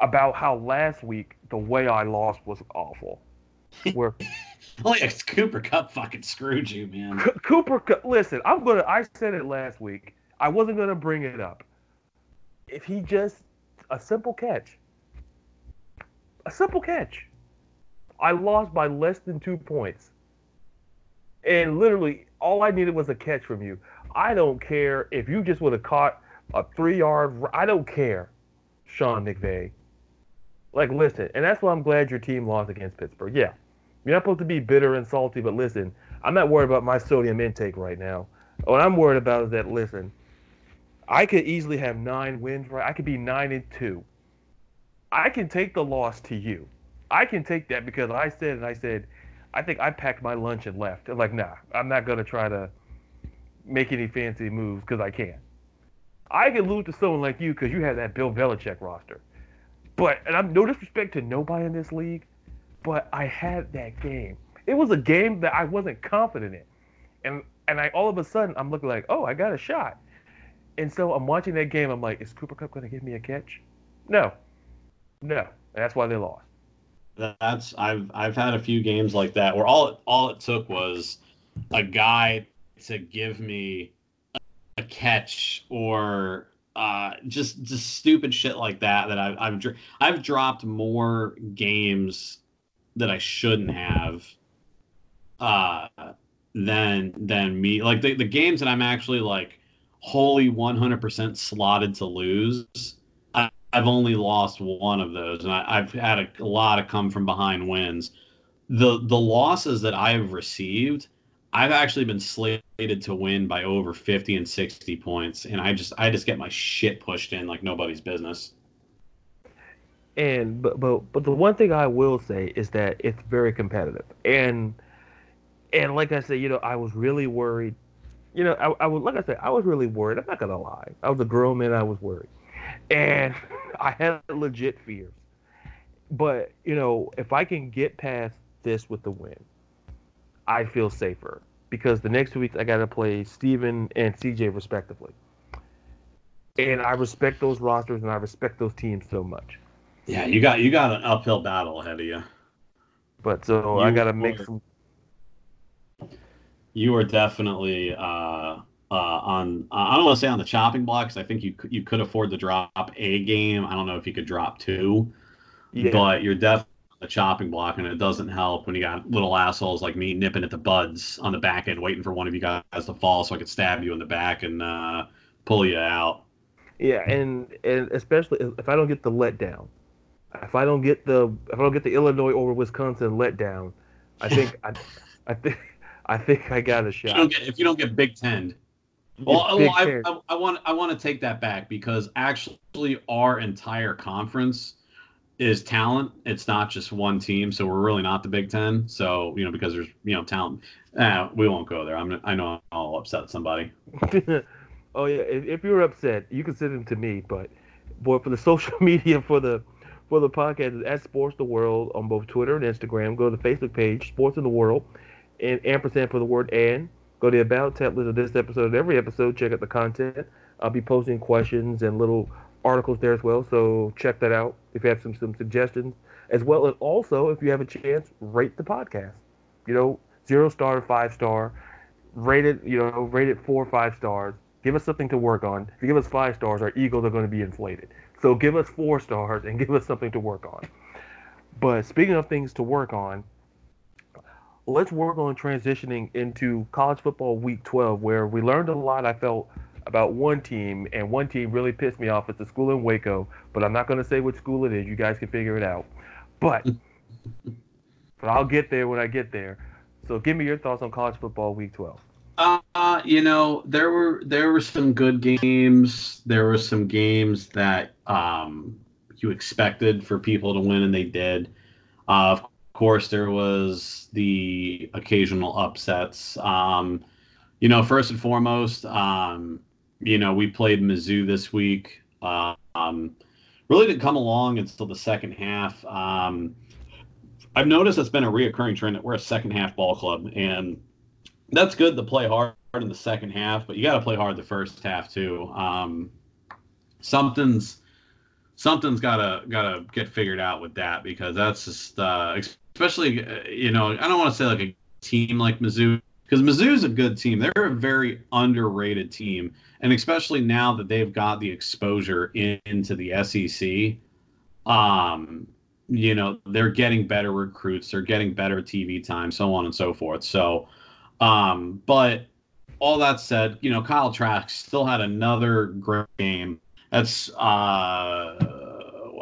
about how last week the way I lost was awful. Where like oh, Cooper Kupp fucking screwed you, man. C- Cooper Kupp, listen, I'm gonna. I said it last week. I wasn't gonna bring it up. If he just a simple catch, a simple catch, I lost by less than two points, and literally all I needed was a catch from you. I don't care if you just would have caught a three yard. I don't care, Sean McVay. Like, listen, and that's why I'm glad your team lost against Pittsburgh. Yeah, you're not supposed to be bitter and salty, but listen, I'm not worried about my sodium intake right now. What I'm worried about is that, listen, I could easily have nine wins, right? I could be nine and two. I can take the loss to you. I can take that because I said, and I said, I think I packed my lunch and left. I'm like, nah, I'm not gonna try to make any fancy moves because I can't. I can lose to someone like you because you have that Bill Belichick roster. But and I'm no disrespect to nobody in this league, but I had that game. It was a game that I wasn't confident in, and and I all of a sudden I'm looking like, oh, I got a shot, and so I'm watching that game. I'm like, is Cooper Kupp going to give me a catch? No, no. And that's why they lost. That's I've I've had a few games like that where all it, all it took was a guy to give me a catch or uh, just just stupid shit like that that I've I've I've dropped more games that I shouldn't have uh than than me like the, the games that I'm actually like wholly 100% slotted to lose I, have only lost one of those and I, have had a, a lot of come from behind wins the the losses that I've received I've actually been slated to win by over 50 and 60 points, and I just I just get my shit pushed in like nobody's business. And but but but the one thing I will say is that it's very competitive, and and like I said, you know, I was really worried. You know, I, I was like I said, I was really worried. I'm not gonna lie. I was a grown man. I was worried, and I had legit fears. But you know, if I can get past this with the win, I feel safer because the next two weeks I got to play Steven and CJ respectively. And I respect those rosters and I respect those teams so much. Yeah, you got you got an uphill battle ahead of you. But so you I got to make some. You are definitely uh, uh, on. Uh, I don't want to say on the chopping block because I think you you could afford to drop a game. I don't know if you could drop two, yeah. but you're definitely the chopping block, and it doesn't help when you got little assholes like me nipping at the buds on the back end, waiting for one of you guys to fall so I could stab you in the back and uh, pull you out. Yeah, and and especially if I don't get the letdown, if I don't get the if I don't get the Illinois over Wisconsin letdown, I think I, I think I think I got a shot. If you don't get, if you don't get Big Ten. Well, well I, I, I want I want to take that back because actually our entire conference is talent. It's not just one team, so we're really not the Big Ten. So you know, because there's you know talent. Eh, we won't go there. I'm I know I'll upset somebody. oh yeah, if, if, you're upset, you can send them to me. But boy, for the social media for the for the podcast is at Sports the World on both Twitter and Instagram. Go to the Facebook page Sports in the World, and ampersand for the word and. Go to the about tab list of this episode. Every episode, check out the content. I'll be posting questions and little articles there as well. So check that out if you have some some suggestions, as well as also if you have a chance, rate the podcast. You know, zero star, five star, rate it. You know, rate it four or five stars. Give us something to work on. If you give us five stars, our egos are going to be inflated. So give us four stars and give us something to work on. But speaking of things to work on, let's work on transitioning into college football week 12, where we learned a lot. I felt about one team, and one team really pissed me off. It's a school in Waco, but I'm not going to say which school it is. You guys can figure it out. But, but I'll get there when I get there. So give me your thoughts on college football week 12. Uh, you know, there were there were some good games. There were some games that um, you expected for people to win, and they did. Uh, of course, there was the occasional upsets. Um, you know, first and foremost, um, you know, we played Mizzou this week. Um, really didn't come along until the second half. Um, I've noticed it's been a reoccurring trend that we're a second half ball club, and that's good to play hard in the second half, but you got to play hard the first half too. Um, something's something's gotta gotta get figured out with that because that's just uh, especially uh, you know I don't want to say like a team like Mizzou because Mizzou's a good team. They're a very underrated team, and especially now that they've got the exposure in, into the SEC, um, you know they're getting better recruits, they're getting better TV time, so on and so forth. So, um, but all that said, you know Kyle Trask still had another great game. That's uh,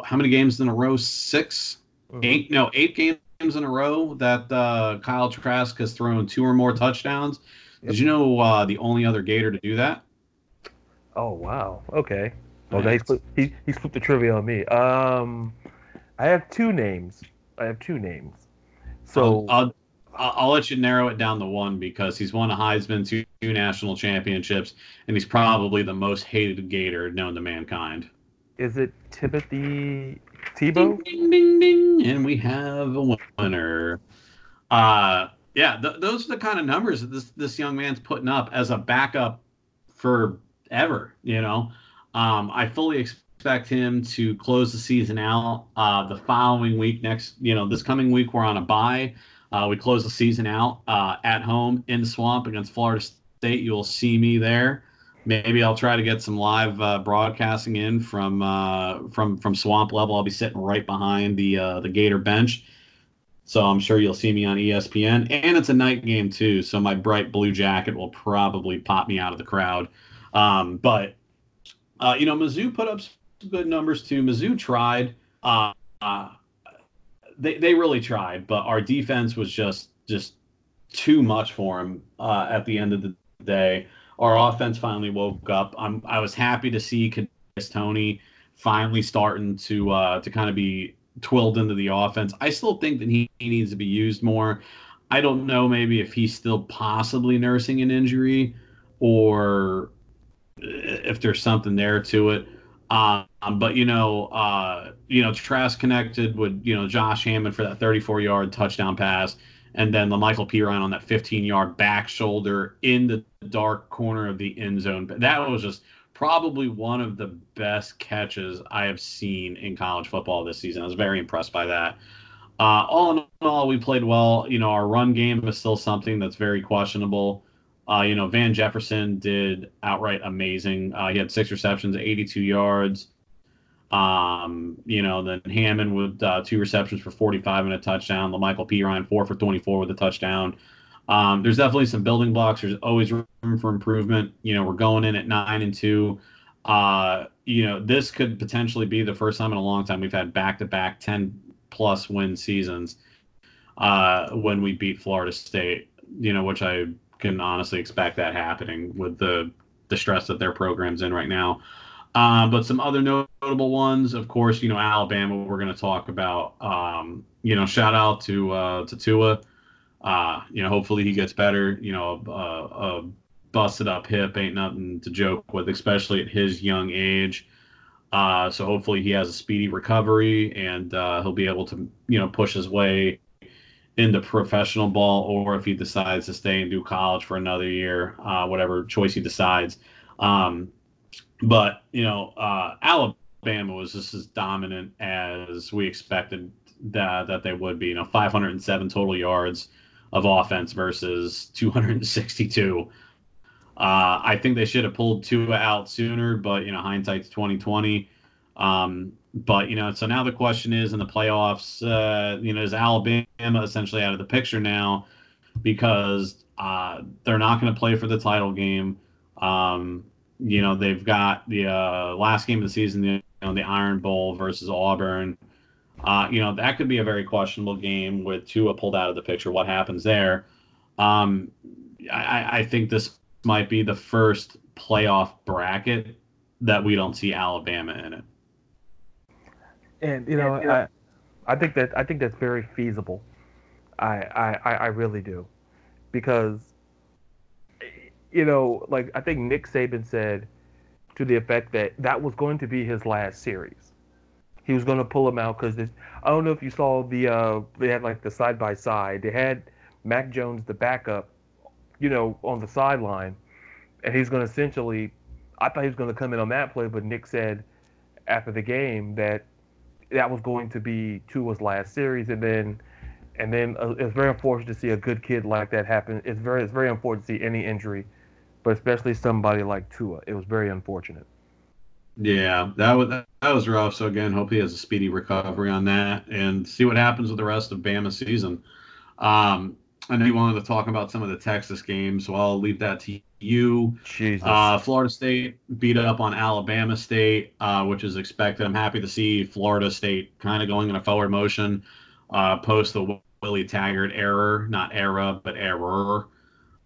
how many games in a row? 6 mm-hmm. eight? No, eight games in a row that uh, Kyle Trask has thrown two or more touchdowns. Yep. Did you know uh, the only other Gator to do that? Oh wow. Okay. Well, nice. he's he he flipped the trivia on me. Um, I have two names. I have two names. So I'll, I'll, I'll let you narrow it down to one because he's won a Heisman, two, two national championships, and he's probably the most hated Gator known to mankind. Is it Timothy Tebow? Ding, ding, ding, ding, and we have a winner. Uh, yeah, th- those are the kind of numbers that this this young man's putting up as a backup for ever. You know, um, I fully expect him to close the season out uh, the following week. Next, you know, this coming week we're on a bye. Uh, we close the season out uh, at home in the swamp against Florida State. You'll see me there maybe I'll try to get some live uh, broadcasting in from uh, from from swamp level. I'll be sitting right behind the uh, the Gator bench, so I'm sure you'll see me on ESPN. And it's a night game too, so my bright blue jacket will probably pop me out of the crowd. Um, but uh, you know, Mizzou put up some good numbers too. Mizzou tried. Uh, they they really tried, but our defense was just just too much for them at the end of the day our offense finally woke up. I'm I was happy to see Kadarius Toney finally starting to uh, to kind of be twilled into the offense. I still think that he, he needs to be used more. I don't know maybe if he's still possibly nursing an injury or if there's something there to it. Um, but you know, uh, you know, Trask connected with you know Josh Hammond for that 34 yard touchdown pass and then La'Mical Perine on that 15 yard back shoulder in the dark corner of the end zone. That was just probably one of the best catches I have seen in college football this season. I was very impressed by that. Uh, all in all, we played well. You know, our run game is still something that's very questionable. Uh, you know, Van Jefferson did outright amazing. Uh, he had six receptions, 82 yards. Um, you know, then Hammond with uh, two receptions for 45 and a touchdown. La'Mical Perine four for 24 with a touchdown. Um, there's definitely some building blocks. There's always room for improvement. You know, we're going in at nine and two. Uh, you know, this could potentially be the first time in a long time we've had back-to-back 10 plus win seasons uh, when we beat Florida State. You know, which I can honestly expect that happening with the the stress that their program's in right now. Um, but some other notable ones, of course, you know, Alabama. We're going to talk about. Um, you know, shout out to uh, to Tua. Uh, you know, hopefully he gets better. You know, a, a busted up hip ain't nothing to joke with, especially at his young age. Uh, so hopefully he has a speedy recovery and uh, he'll be able to, you know, push his way into professional ball, or if he decides to stay and do college for another year, uh, whatever choice he decides. Um, but you know, uh, Alabama was just as dominant as we expected that that they would be. You know, 507 total yards of offense versus 262. Uh, I think they should have pulled Tua out sooner, but you know, hindsight's 2020. Um, but you know, so now the question is in the playoffs, uh, you know, is Alabama essentially out of the picture now because uh, they're not going to play for the title game. Um, you know, they've got the uh, last game of the season, the, you know, the Iron Bowl versus Auburn. Uh, you know, that could be a very questionable game with Tua pulled out of the picture. What happens there? Um, I, I think this might be the first playoff bracket that we don't see Alabama in it. And you know, I, I think that I think that's very feasible. I I, I really do, because you know, like I think Nick Saban said to the effect that that was going to be his last series. he was going to pull him out because I don't know if you saw the uh, they had like the side by side. They had Mac Jones, the backup, you know, on the sideline, and he's going to essentially. I thought he was going to come in on that play, but Nick said after the game that that was going to be Tua's last series, and then and then uh, it's very unfortunate to see a good kid like that happen. It's very it's very unfortunate to see any injury, but especially somebody like Tua. It was very unfortunate. Yeah, that was that was rough. So again, hope he has a speedy recovery on that, and see what happens with the rest of Bama's season. Um, I know you wanted to talk about some of the Texas games, so I'll leave that to you. Jesus. Uh, Florida State beat up on Alabama State, uh, which is expected. I'm happy to see Florida State kind of going in a forward motion uh, post the Willie Taggart error, not era, but error.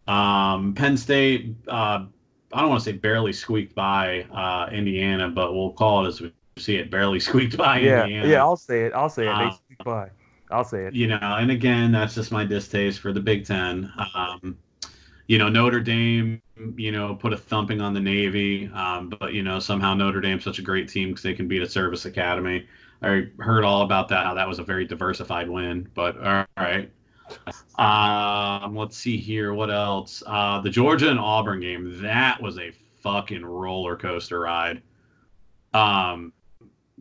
Um, Penn State, uh, I don't want to say barely squeaked by uh, Indiana, but we'll call it as we see it, barely squeaked by yeah, Indiana. Yeah, I'll say it. I'll say it. They Uh, squeaked by. I'll say it. You know, and again, that's just my distaste for the Big Ten. Um, you know, Notre Dame, you know, put a thumping on the Navy, um, but you know, somehow Notre Dame's such a great team because they can beat a service academy. I heard all about that. How that was a very diversified win, but all right. Um, let's see here. What else? Uh, the Georgia and Auburn game. That was a fucking roller coaster ride. Um,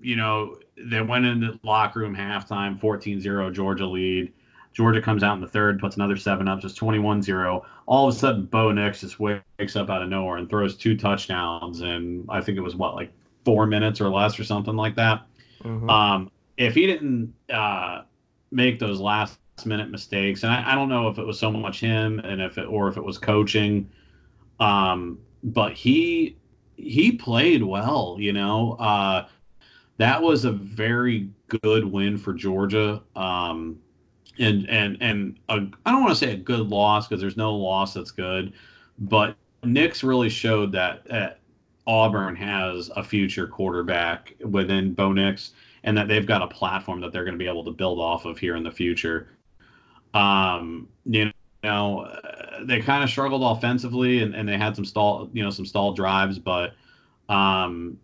you know, they went in the locker room halftime, 14-0 Georgia lead. Georgia comes out in the third, puts another seven up, just 21-0. All of a sudden, Bo Nix just wakes up out of nowhere and throws two touchdowns, and I think it was what like four minutes or less or something like that. Mhm. Um, if he didn't uh, make those last minute mistakes, and I, I don't know if it was so much him and if it or if it was coaching, um, but he he played well. You know, uh, that was a very good win for Georgia. Um, and and and I don't want to say a good loss because there's no loss that's good, but Nix really showed that uh, Auburn has a future quarterback within Bo Nix, and that they've got a platform that they're going to be able to build off of here in the future. Um, you know, they kind of struggled offensively, and, and they had some stall, you know, some stall drives, but um,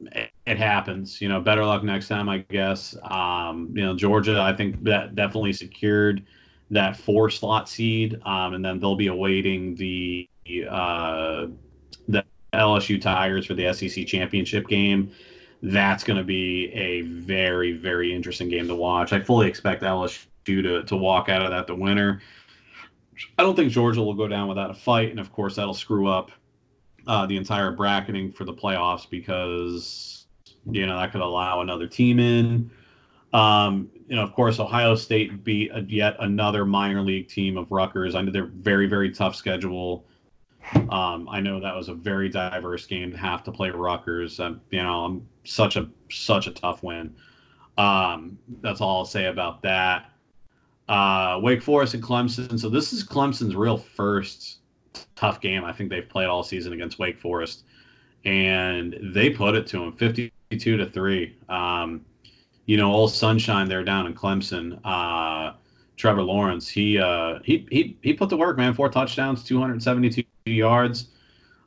it, happens. You know, better luck next time, I guess. Um, you know, Georgia, I think that definitely secured that four slot seed, um, and then they'll be awaiting the uh, the LSU Tigers for the SEC championship game. That's going to be a very, very interesting game to watch. I fully expect LSU to, to walk out of that the winner. I don't think Georgia will go down without a fight, and of course that'll screw up uh, the entire bracketing for the playoffs because you know that could allow another team in. Um, you know, of course, Ohio State beat a, yet another minor league team of Rutgers. I know they're very, very tough schedule. Um, I know that was a very diverse game to have to play Rutgers. You know, such a such a tough win. Um, that's all I'll say about that. Uh, Wake Forest and Clemson. So this is Clemson's real first tough game I think they've played all season against Wake Forest, and they put it to them, 52 to three. Um, you know, old sunshine there down in Clemson. Uh, Trevor Lawrence, he uh, he he he put the work, man. Four touchdowns, 272 yards.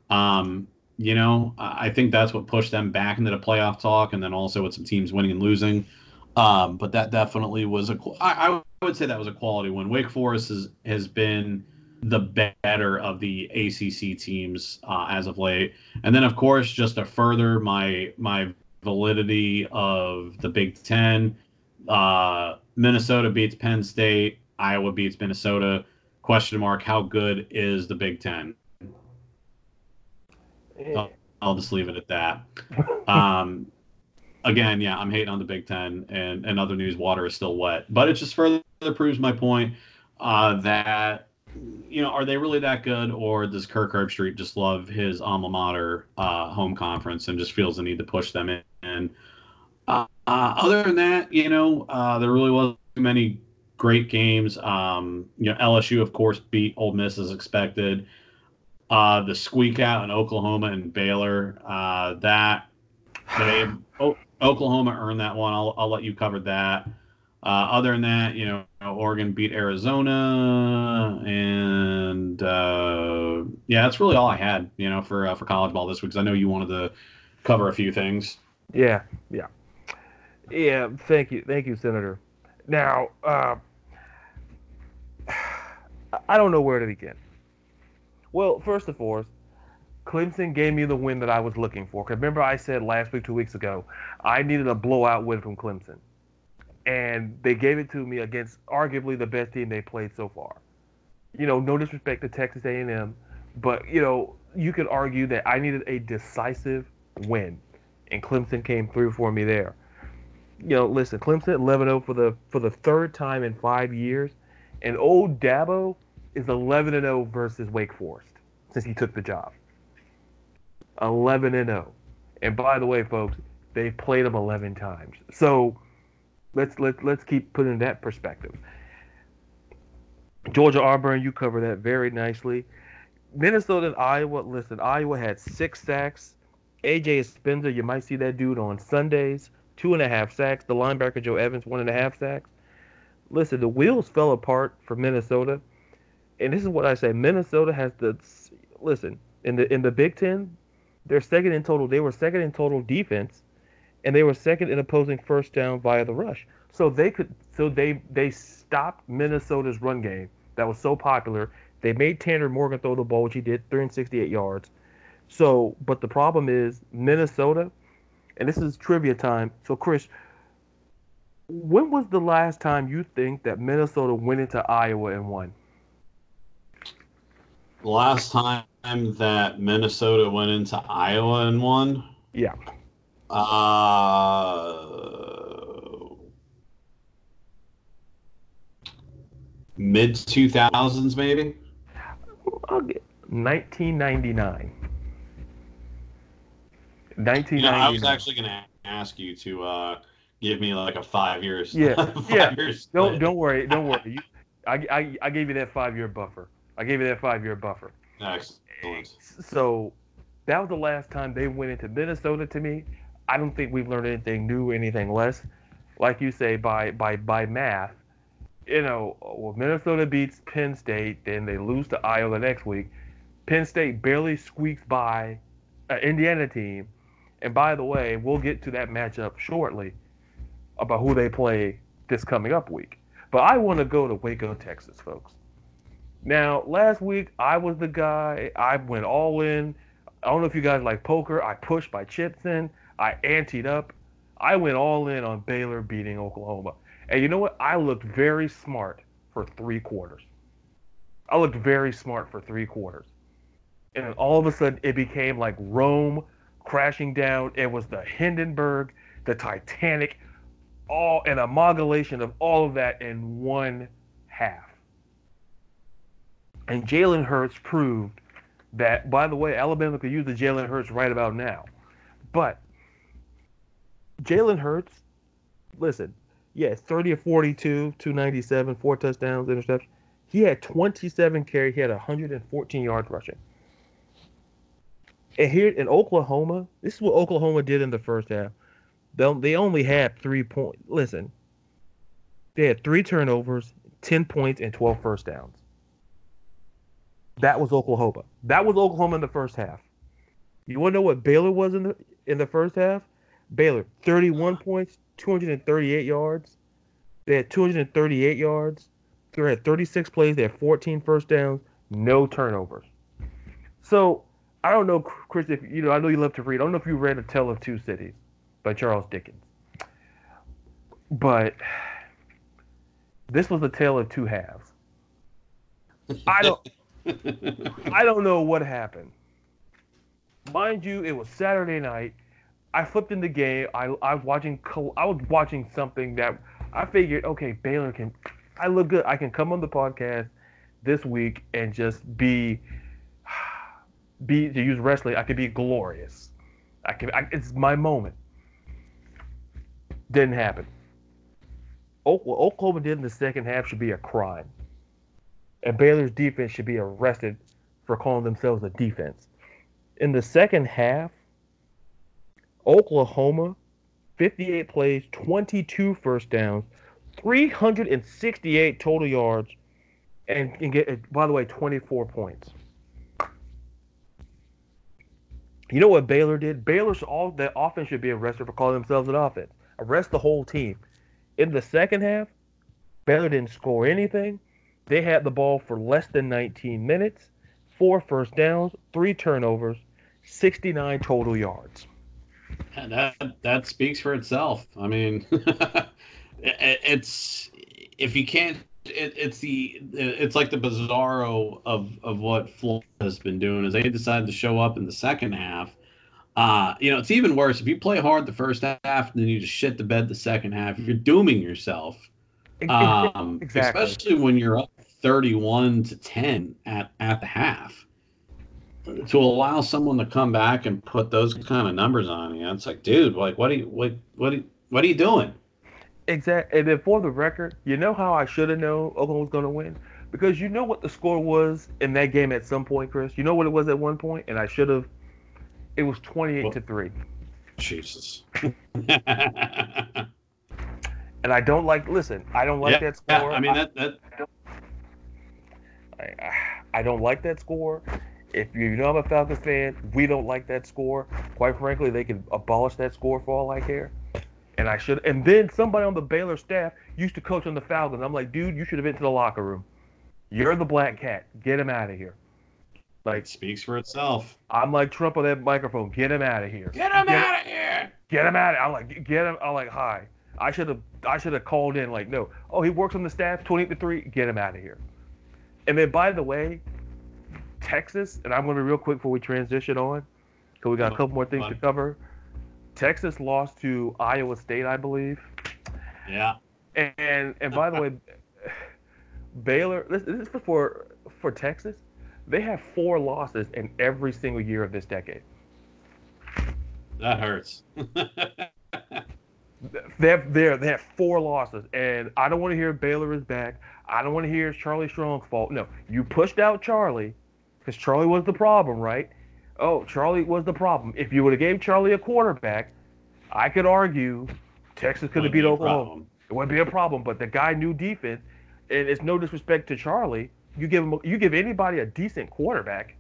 Um, you know, I think that's what pushed them back into the playoff talk, and then also with some teams winning and losing. Um, but that definitely was a. I, I would say that was a quality win. Wake Forest has has been the better of the ACC teams uh, as of late, and then of course just to further my my validity of the Big Ten, uh, Minnesota beats Penn State, Iowa beats Minnesota. Question mark: How good is the Big Ten? Eh, I'll just leave it at that. Um, again, yeah, I'm hating on the Big Ten, and and other news, water is still wet. But it just further proves my point uh, that you know, are they really that good, or does Kirk Herbstreit just love his alma mater uh, home conference and just feels the need to push them in? And uh, uh, other than that, you know, uh, there really wasn't too many great games. Um, you know, LSU, of course, beat Ole Miss as expected. Uh, the squeak out in Oklahoma and Baylor, uh, that they oh, Oklahoma earned that one. I'll, I'll let you cover that. Uh, other than that, you know, Oregon beat Arizona, and uh, yeah, that's really all I had, you know, for uh, for college ball this week. Because I know you wanted to cover a few things. Yeah, yeah. Yeah, thank you, thank you, Senator. Now, uh, I don't know where to begin. Well, first and foremost, Clemson gave me the win that I was looking for. Cause remember, I said last week, two weeks ago, I needed a blowout win from Clemson, and they gave it to me against arguably the best team they played so far. You know, no disrespect to Texas A&M, but you know, you could argue that I needed a decisive win, and Clemson came through for me there. You know, listen, Clemson 11-0 for the for the third time in five years, and old Dabo is 11-0 versus Wake Forest since he took the job. 11 and 0. And by the way, folks, they played them 11 times. So let's let's let's keep putting that perspective. Georgia Auburn, you cover that very nicely. Minnesota and Iowa, listen, Iowa had six sacks. AJ Epenesa, you might see that dude on Sundays, two and a half sacks. The linebacker Joe Evans, one and a half sacks. Listen, the wheels fell apart for Minnesota, and this is what I say: Minnesota has the listen in the in the Big Ten. They're second in total. They were second in total defense, and they were second in opposing first down via the rush. So they could. So they they stopped Minnesota's run game that was so popular. They made Tanner Morgan throw the ball, which he did, 368 yards. So, but the problem is Minnesota, and this is trivia time. So, Chris, when was the last time you think that Minnesota went into Iowa and won? The last time that Minnesota went into Iowa and won? Yeah. Uh, mid 2000s, maybe? I'll get 1999. 1999. You know, I was actually going to ask you to uh, give me like a five years. Yeah, five yeah. Years Don't don't worry, don't worry. You, I, I I gave you that five year buffer. I gave you that five year buffer. Excellent. So that was the last time they went into Minnesota to me. I don't think we've learned anything new, anything less. Like you say, by by by math, you know, well, Minnesota beats Penn State, then they lose to Iowa next week. Penn State barely squeaks by an Indiana team. And by the way, we'll get to that matchup shortly about who they play this coming up week. But I want to go to Waco, Texas, folks. Now, last week I was the guy. I went all in. I don't know if you guys like poker. I pushed my chips in. I anteed up. I went all in on Baylor beating Oklahoma. And you know what? I looked very smart for three quarters. I looked very smart for three quarters. And then all of a sudden it became like Rome crashing down. It was the Hindenburg, the Titanic, all an amalgamation of all of that in one half. And Jalen Hurts proved that, by the way, Alabama could use the Jalen Hurts right about now. But Jalen Hurts, listen, yeah, 30 or 42, 297, four touchdowns, interception. He had 27 carries. He had 114 yards rushing. And here in Oklahoma, this is what Oklahoma did in the first half. They, they only had three points. Listen, they had three turnovers, 10 points, and 12 first downs. That was Oklahoma. That was Oklahoma in the first half. You want to know what Baylor was in the in the first half? Baylor, 31 points, 238 yards. They had 238 yards. They had 36 plays. They had 14 first downs, no turnovers. So I don't know, Chris. If you know, I know you love to read. I don't know if you read *A Tale of Two Cities* by Charles Dickens, but this was a tale of two halves. I don't. I don't know what happened. Mind you, it was Saturday night. I flipped in the game. I, I was watching. I was watching something that I figured, okay, Baylor can. I look good. I can come on the podcast this week and just be, be to use wrestling. I could be glorious. I can. I, it's my moment. Didn't happen. What Oklahoma did in the second half should be a crime and Baylor's defense should be arrested for calling themselves a defense. In the second half, Oklahoma, 58 plays, 22 first downs, 368 total yards, and, get, uh, by the way, 24 points. You know what Baylor did? Baylor's all the offense should be arrested for calling themselves an offense. Arrest the whole team. In the second half, Baylor didn't score anything. They had the ball for less than 19 minutes, four first downs, three turnovers, 69 total yards. And that that speaks for itself. I mean, it, it's if you can't, it, it's the it's like the bizarro of of what Florida has been doing is they decided to show up in the second half. Uh, you know, it's even worse if you play hard the first half and then you just shit the bed the second half. You're dooming yourself. Um, exactly. Especially when you're up 31 to 10 at at the half to allow someone to come back and put those kind of numbers on you, it's like, dude, like, what are you, what, what, are you, what are you doing? Exactly. And then for the record, you know how I should have known Oklahoma was going to win because you know what the score was in that game at some point, Chris. You know what it was at one point, and I should have. It was twenty-eight well, to three. Jesus. and I don't like. Listen, I don't like yeah, that score. Yeah, I mean that that. I, I, I don't like that score. If you know I'm a Falcons fan, we don't like that score. Quite frankly, they can abolish that score for all I care. And I should. And then somebody on the Baylor staff used to coach on the Falcons. I'm like, dude, you should have been to the locker room. You're the black cat. Get him out of here. Like it speaks for itself. I'm like Trump on that microphone. Get him out of here. Get him get, out of here. Get him out. Of, I'm like, get him. I'm like, hi. I should have. I should have called in. Like, no. Oh, he works on the staff. 28 to three. Get him out of here. And then, by the way, Texas, and I'm going to be real quick before we transition on, because we got a couple more things to cover. Texas lost to Iowa State, I believe. Yeah. And and by the way, Baylor. This, this is for for Texas. They have four losses in every single year of this decade. That hurts. they have they they have four losses, and I don't want to hear Baylor is back. I don't want to hear it's Charlie Strong's fault. No, you pushed out Charlie because Charlie was the problem, right? Oh, Charlie was the problem. If you would have gave Charlie a quarterback, I could argue Texas could have beat Oklahoma. It wouldn't be a problem. But the guy knew defense, and it's no disrespect to Charlie. You give him, you give anybody a decent quarterback.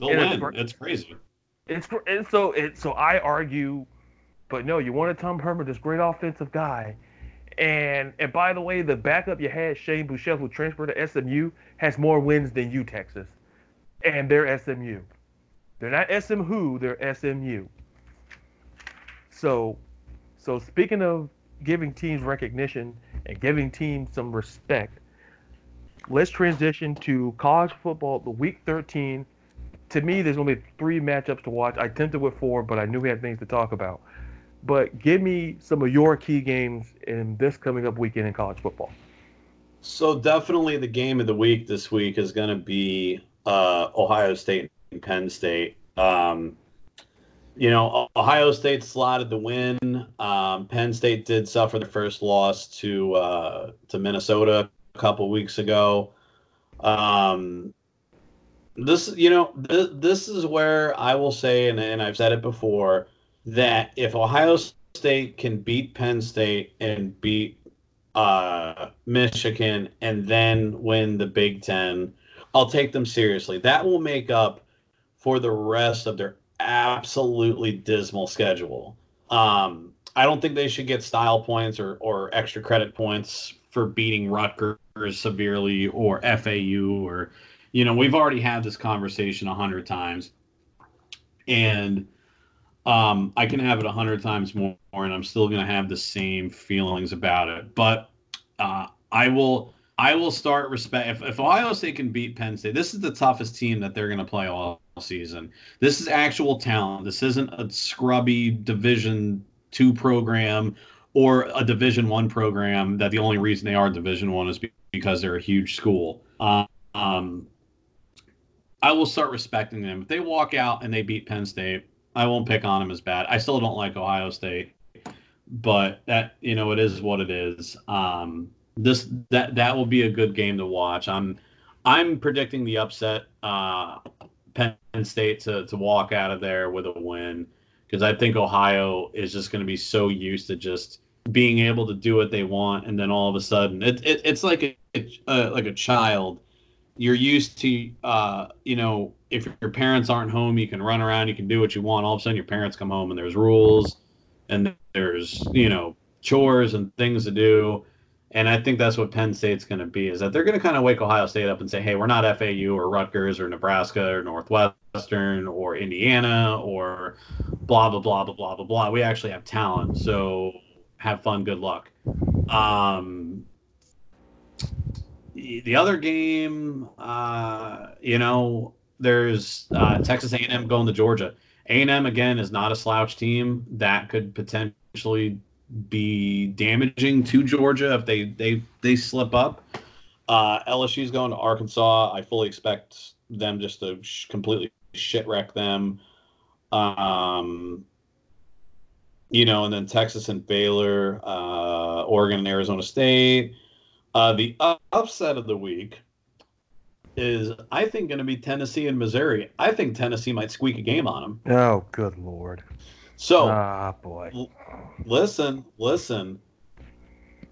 They'll win. It's, it's crazy. It's and so it so I argue, but no, you wanted Tom Herman, this great offensive guy, and and by the way, the backup you had, Shane Buechele, who transferred to SMU, has more wins than you, Texas and they're SMU. They're not SM who, they're SMU. So, so speaking of giving teams recognition and giving teams some respect, let's transition to college football. The week 13. To me, there's only three matchups to watch. I tempted with four, but I knew we had things to talk about. But give me some of your key games in this coming up weekend in college football. So definitely the game of the week this week is going to be uh, Ohio State and Penn State. Um, you know, Ohio State slotted the win. Um, Penn State did suffer the first loss to uh, to Minnesota a couple weeks ago. Um, this, you know, th- this is where I will say, and, and I've said it before, that if Ohio State can beat Penn State and beat uh, Michigan and then win the Big Ten I'll take them seriously. That will make up for the rest of their absolutely dismal schedule. Um, I don't think they should get style points or, or extra credit points for beating Rutgers severely or FAU or, you know, we've already had this conversation a hundred times, and um, I can have it a hundred times more, and I'm still going to have the same feelings about it. But uh, I will I will start respect if, if Ohio State can beat Penn State. This is the toughest team that they're going to play all season. This is actual talent. This isn't a scrubby Division two program or a Division one program that the only reason they are Division one is because they're a huge school. Um, I will start respecting them. If they walk out and they beat Penn State, I won't pick on them as bad. I still don't like Ohio State, but that you know it is what it is. Um, this that that will be a good game to watch. I'm I'm predicting the upset. Uh, Penn State to to walk out of there with a win because I think Ohio is just going to be so used to just being able to do what they want, and then all of a sudden it, it it's like a, like a child. You're used to uh, you know if your parents aren't home, you can run around, you can do what you want. All of a sudden, your parents come home and there's rules and there's you know chores and things to do. And I think that's what Penn State's going to be is that they're going to kind of wake Ohio State up and say, hey, we're not FAU or Rutgers or Nebraska or Northwestern or Indiana or blah, blah, blah, blah, blah, blah, blah. We actually have talent. So have fun. Good luck. Um, the other game, uh, you know, there's uh, Texas A&M going to Georgia. A&M again is not a slouch team that could potentially be damaging to Georgia if they they they slip up. Uh, LSU's going to Arkansas. I fully expect them just to sh- completely shit wreck them. Um, you know, and then Texas and Baylor, uh, Oregon and Arizona State. Uh, the upset of the week is, I think, going to be Tennessee and Missouri. I think Tennessee might squeak a game on them. Oh, good lord! So, ah, boy. L- listen, listen.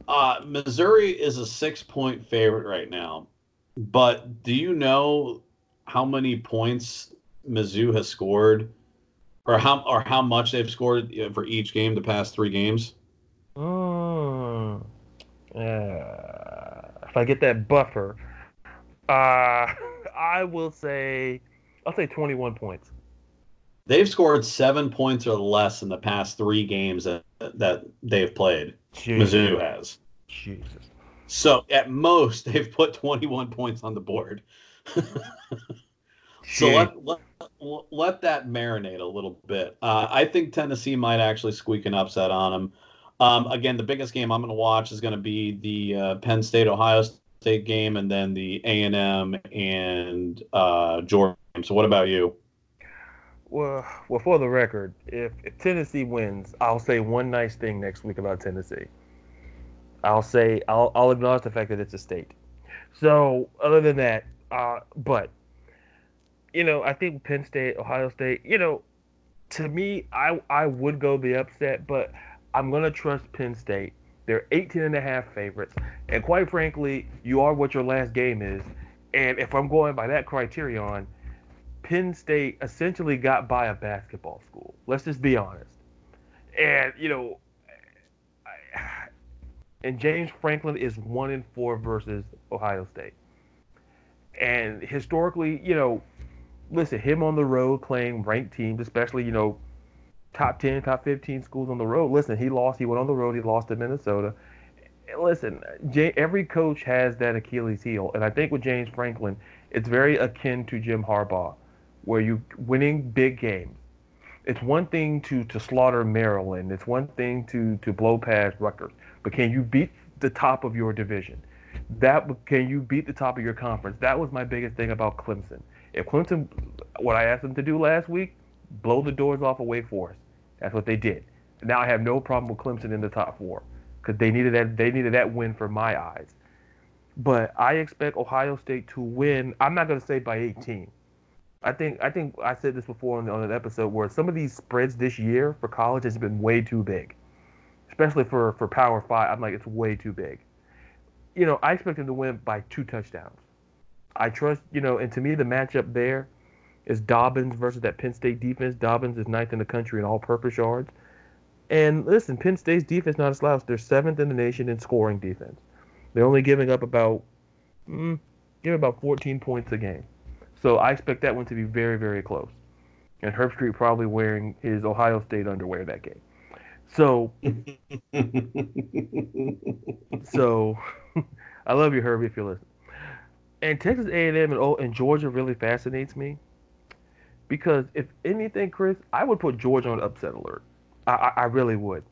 Uh, Missouri is a six-point favorite right now, but do you know how many points Mizzou has scored, or how or how much they've scored for each game the past three games? Mm. Uh, if I get that buffer, uh, I will say, I'll say 21 points. They've scored seven points or less in the past three games that, that they've played. Jesus. Mizzou has. Jesus. So at most, they've put 21 points on the board. so let, let, let that marinate a little bit. Uh, I think Tennessee might actually squeak an upset on them. Um, again, the biggest game I'm going to watch is going to be the uh, Penn State Ohio State game, and then the A and M and uh, Georgia. So, what about you? Well, well, for the record, if, if Tennessee wins, I'll say one nice thing next week about Tennessee. I'll say I'll, I'll acknowledge the fact that it's a state. So, other than that, uh, but you know, I think Penn State, Ohio State, you know, to me, I I would go the upset, but I'm to trust Penn State. They're 18 and a half favorites. And quite frankly, you are what your last game is. And if I'm going by that criterion, Penn State essentially got by a basketball school. Let's just be honest. And, you know, and James Franklin is one in four versus Ohio State. And historically, you know, listen, him on the road playing ranked teams, especially, you know, top 10, top 15 schools on the road. Listen, he lost. He went on the road. He lost to Minnesota. Listen, every coach has that Achilles heel. And I think with James Franklin, it's very akin to Jim Harbaugh, where you winning big games. It's one thing to, to slaughter Maryland. It's one thing to, to blow past Rutgers. But can you beat the top of your division? That can you beat the top of your conference? That was my biggest thing about Clemson. If Clemson, what I asked them to do last week, blow the doors off of Wake Forest. That's what they did. Now I have no problem with Clemson in the top four because they needed that. They needed that win for my eyes. But I expect Ohio State to win. I'm not going to say by 18. I think I think I said this before on, on an episode where some of these spreads this year for college has been way too big, especially for for Power Five. I'm like it's way too big. You know, I expect them to win by two touchdowns. I trust you know, and to me the matchup there is Dobbins versus that Penn State defense. Dobbins is ninth in the country in all-purpose yards. And listen, Penn State's defense not a slouch. They're seventh in the nation in scoring defense. They're only giving up about, mm, give about 14 points a game. So I expect that one to be very, very close. And Herbstreit probably wearing his Ohio State underwear that game. So, so I love you, Herbie, if you listen. And Texas A&M and, and Georgia really fascinates me because if anything, Chris, I would put Georgia on upset alert. I, I, I really would,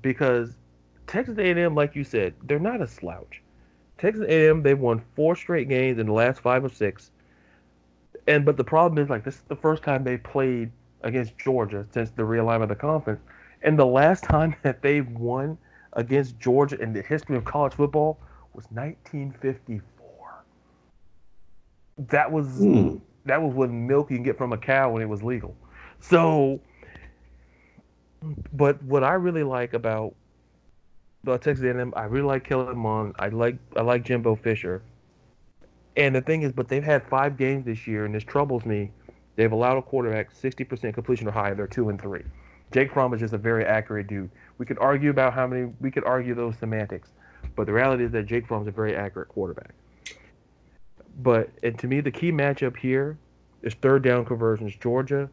because Texas A&M, like you said, they're not a slouch. Texas A&M, they've won four straight games in the last five or six, and but the problem is like this is the first time they played against Georgia since the realignment of the conference, and the last time that they've won against Georgia in the history of college football was 1954. That was. Hmm that was what milk you can get from a cow when it was legal. So, but what I really like about the Texas A&M, I really like Kellen Mond. I like I like Jimbo Fisher. And the thing is, but they've had five games this year, and this troubles me. They've allowed a quarterback 60% completion or higher. They're two and three. Jake Fromm is just a very accurate dude. We could argue about how many. We could argue those semantics, but the reality is that Jake Fromm is a very accurate quarterback. But and to me, the key matchup here is third down conversions. Georgia,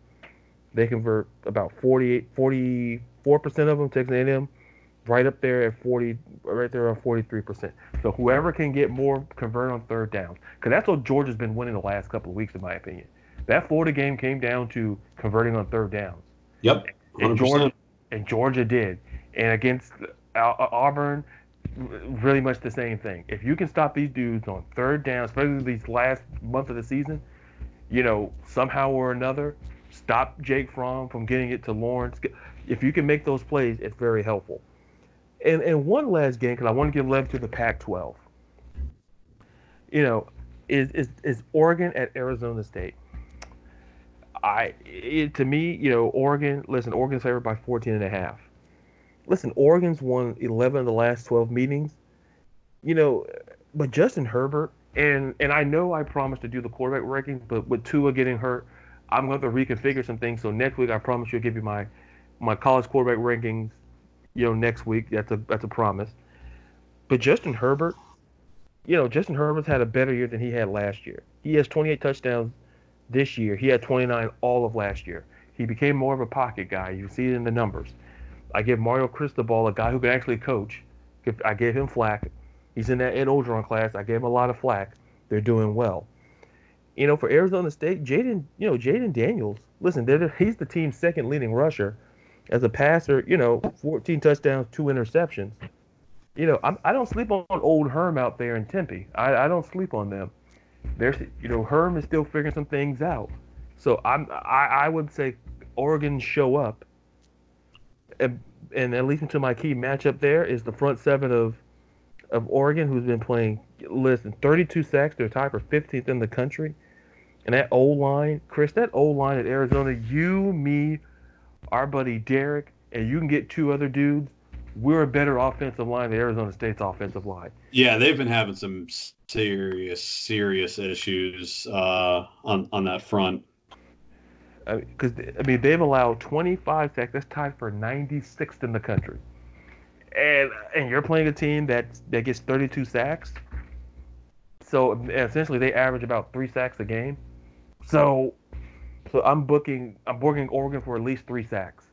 they convert about 48, 44 percent of them. Texas A&M, right up there at 40, right there at 43 percent. So whoever can get more convert on third downs, because that's what Georgia's been winning the last couple of weeks, in my opinion. That Florida game came down to converting on third downs. Yep. 100%. And Georgia, and Georgia did. And against uh, uh, Auburn, really much the same thing. If you can stop these dudes on third down, especially these last month of the season, you know, somehow or another, stop Jake Fromm from getting it to Lawrence. If you can make those plays, it's very helpful. And and one last game, because I want to give love to the Pac-12. You know, is is is Oregon at Arizona State. I it, to me, you know, Oregon. Listen, Oregon's favored by 14 and a half listen, Oregon's won 11 of the last 12 meetings. You know, but Justin Herbert, and and I know I promised to do the quarterback rankings, but with Tua getting hurt, I'm going to reconfigure some things. So next week, I promise you, I'll give you my my college quarterback rankings. You know, next week. That's a that's a promise. But Justin Herbert, you know, Justin Herbert's had a better year than he had last year. He has 28 touchdowns this year. He had 29 all of last year. He became more of a pocket guy. You see it in the numbers. I give Mario Cristobal, a guy who can actually coach, I gave him flack. He's in that Ed Orgeron class. I gave him a lot of flack. They're doing well. You know, for Arizona State, Jaden, you know, Jayden Daniels, listen, he's the team's second leading rusher. As a passer, you know, 14 touchdowns, two interceptions. You know, I'm, I do not sleep on old Herm out there in Tempe. I, I don't sleep on them. There's, you know, Herm is still figuring some things out. So I'm, I, I would say Oregon show up and, and at least until my key matchup there is the front seven of of Oregon, who's been playing. Listen, 32 sacks. They're tied for 15th in the country. And that O line, Chris, that O line at Arizona, you, me, our buddy Derek, and you can get two other dudes. We're a better offensive line than Arizona State's offensive line. Yeah, they've been having some serious, serious issues uh, on on that front because I, I mean they've allowed 25 sacks. That's tied for 96th in the country. And and you're playing a team that that gets 32 sacks. So essentially they average about three sacks a game. So so I'm booking I'm booking Oregon for at least three sacks.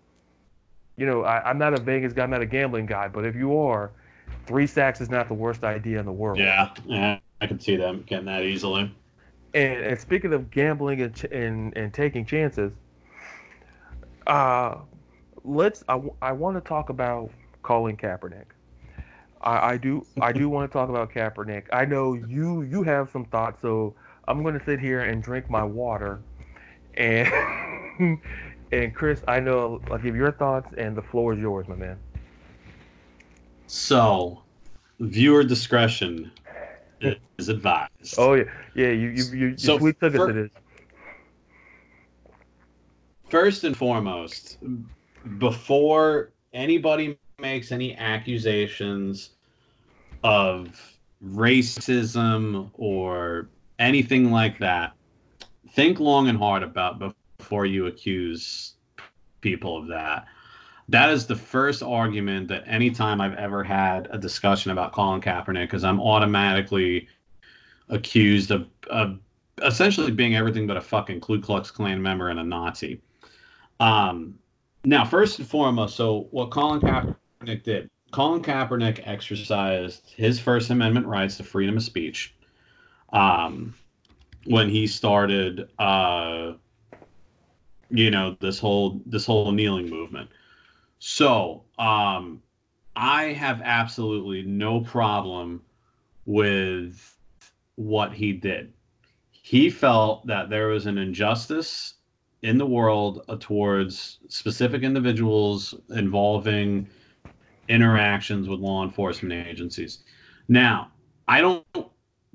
You know I, I'm not a Vegas guy, I'm not a gambling guy, but if you are, three sacks is not the worst idea in the world. Yeah, yeah I can see them getting that easily. And, and speaking of gambling and, and, and taking chances, uh, let's. I, I want to talk about Colin Kaepernick. I, I do. I do want to talk about Kaepernick. I know you you have some thoughts, so I'm going to sit here and drink my water. And and Chris, I know I'll give your thoughts, and the floor is yours, my man. So, viewer discretion is advised. Oh yeah, yeah. You you you, so you took us to this. First and foremost, before anybody makes any accusations of racism or anything like that, think long and hard about before you accuse people of that that is the first argument that anytime I've ever had a discussion about Colin Kaepernick, because I'm automatically accused of, of essentially being everything but a fucking Ku Klux Klan member and a Nazi. Um, now, first and foremost, so what Colin Kaepernick did, Colin Kaepernick exercised his First Amendment rights to freedom of speech um, when he started, uh, you know, this whole this whole kneeling movement. So, um, I have absolutely no problem with what he did. He felt that there was an injustice in the world uh, towards specific individuals involving interactions with law enforcement agencies. Now, I don't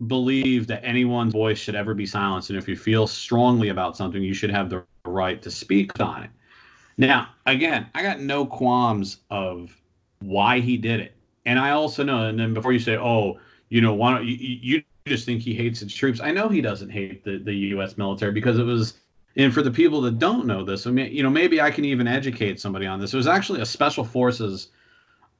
believe that anyone's voice should ever be silenced. And if you feel strongly about something, you should have the right to speak on it. Now, again, I got no qualms of why he did it. And I also know, and then before you say, oh, you know, why don't you, you just think he hates his troops? I know he doesn't hate the, the U.S. military because it was And for the people that don't know this, I mean, you know, maybe I can even educate somebody on this. It was actually a special forces.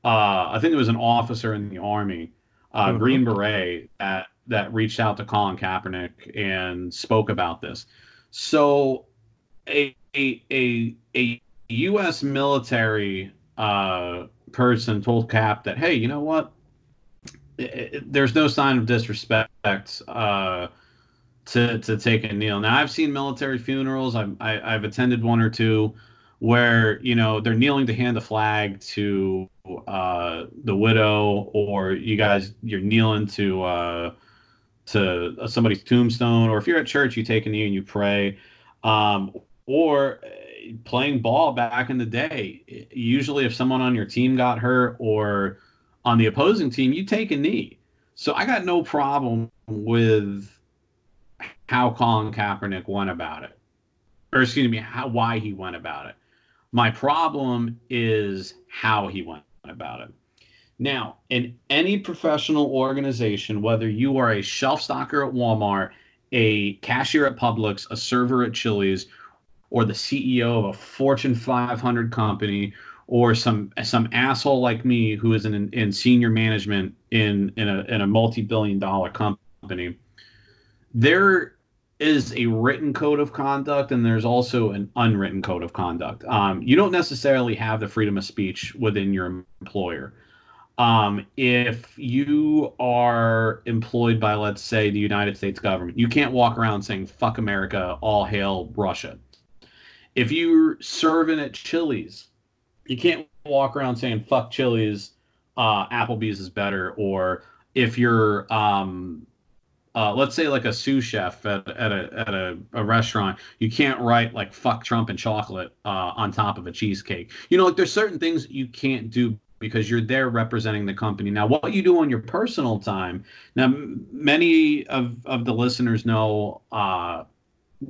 Uh, I think it was an officer in the army, uh, mm-hmm. Green Beret, that that reached out to Colin Kaepernick and spoke about this. So, a a a, a U.S. military uh, person told Cap that, hey, you know what? There's no sign of disrespect uh, to to take a kneel. Now, I've seen military funerals. I've I, have i have attended one or two where you know they're kneeling to hand the flag to uh, the widow, or you guys you're kneeling to uh, to somebody's tombstone, or if you're at church, you take a knee and you pray. Um, or playing ball back in the day, usually if someone on your team got hurt or on the opposing team, you take a knee. So I got no problem with how Colin Kaepernick went about it, or excuse me, how why he went about it. My problem is how he went about it. Now, in any professional organization, whether you are a shelf stocker at Walmart, a cashier at Publix, a server at Chili's, or the CEO of a Fortune 500 company or some some asshole like me who is in, in senior management in in a, in a multi-billion dollar company there is a written code of conduct and there's also an unwritten code of conduct. Um, you don't necessarily have the freedom of speech within your employer um, if you are employed by let's say the united states government you can't walk around saying fuck america all hail russia if you're serving at Chili's, you can't walk around saying "fuck Chili's," uh, Applebee's is better, or if you're um, uh, let's say like a sous chef at, at, a, at a, a restaurant, you can't write like fuck Trump and chocolate uh, on top of a cheesecake. You know, like there's certain things you can't do because you're there representing the company. Now, what you do on your personal time, now, many of, of the listeners know, uh,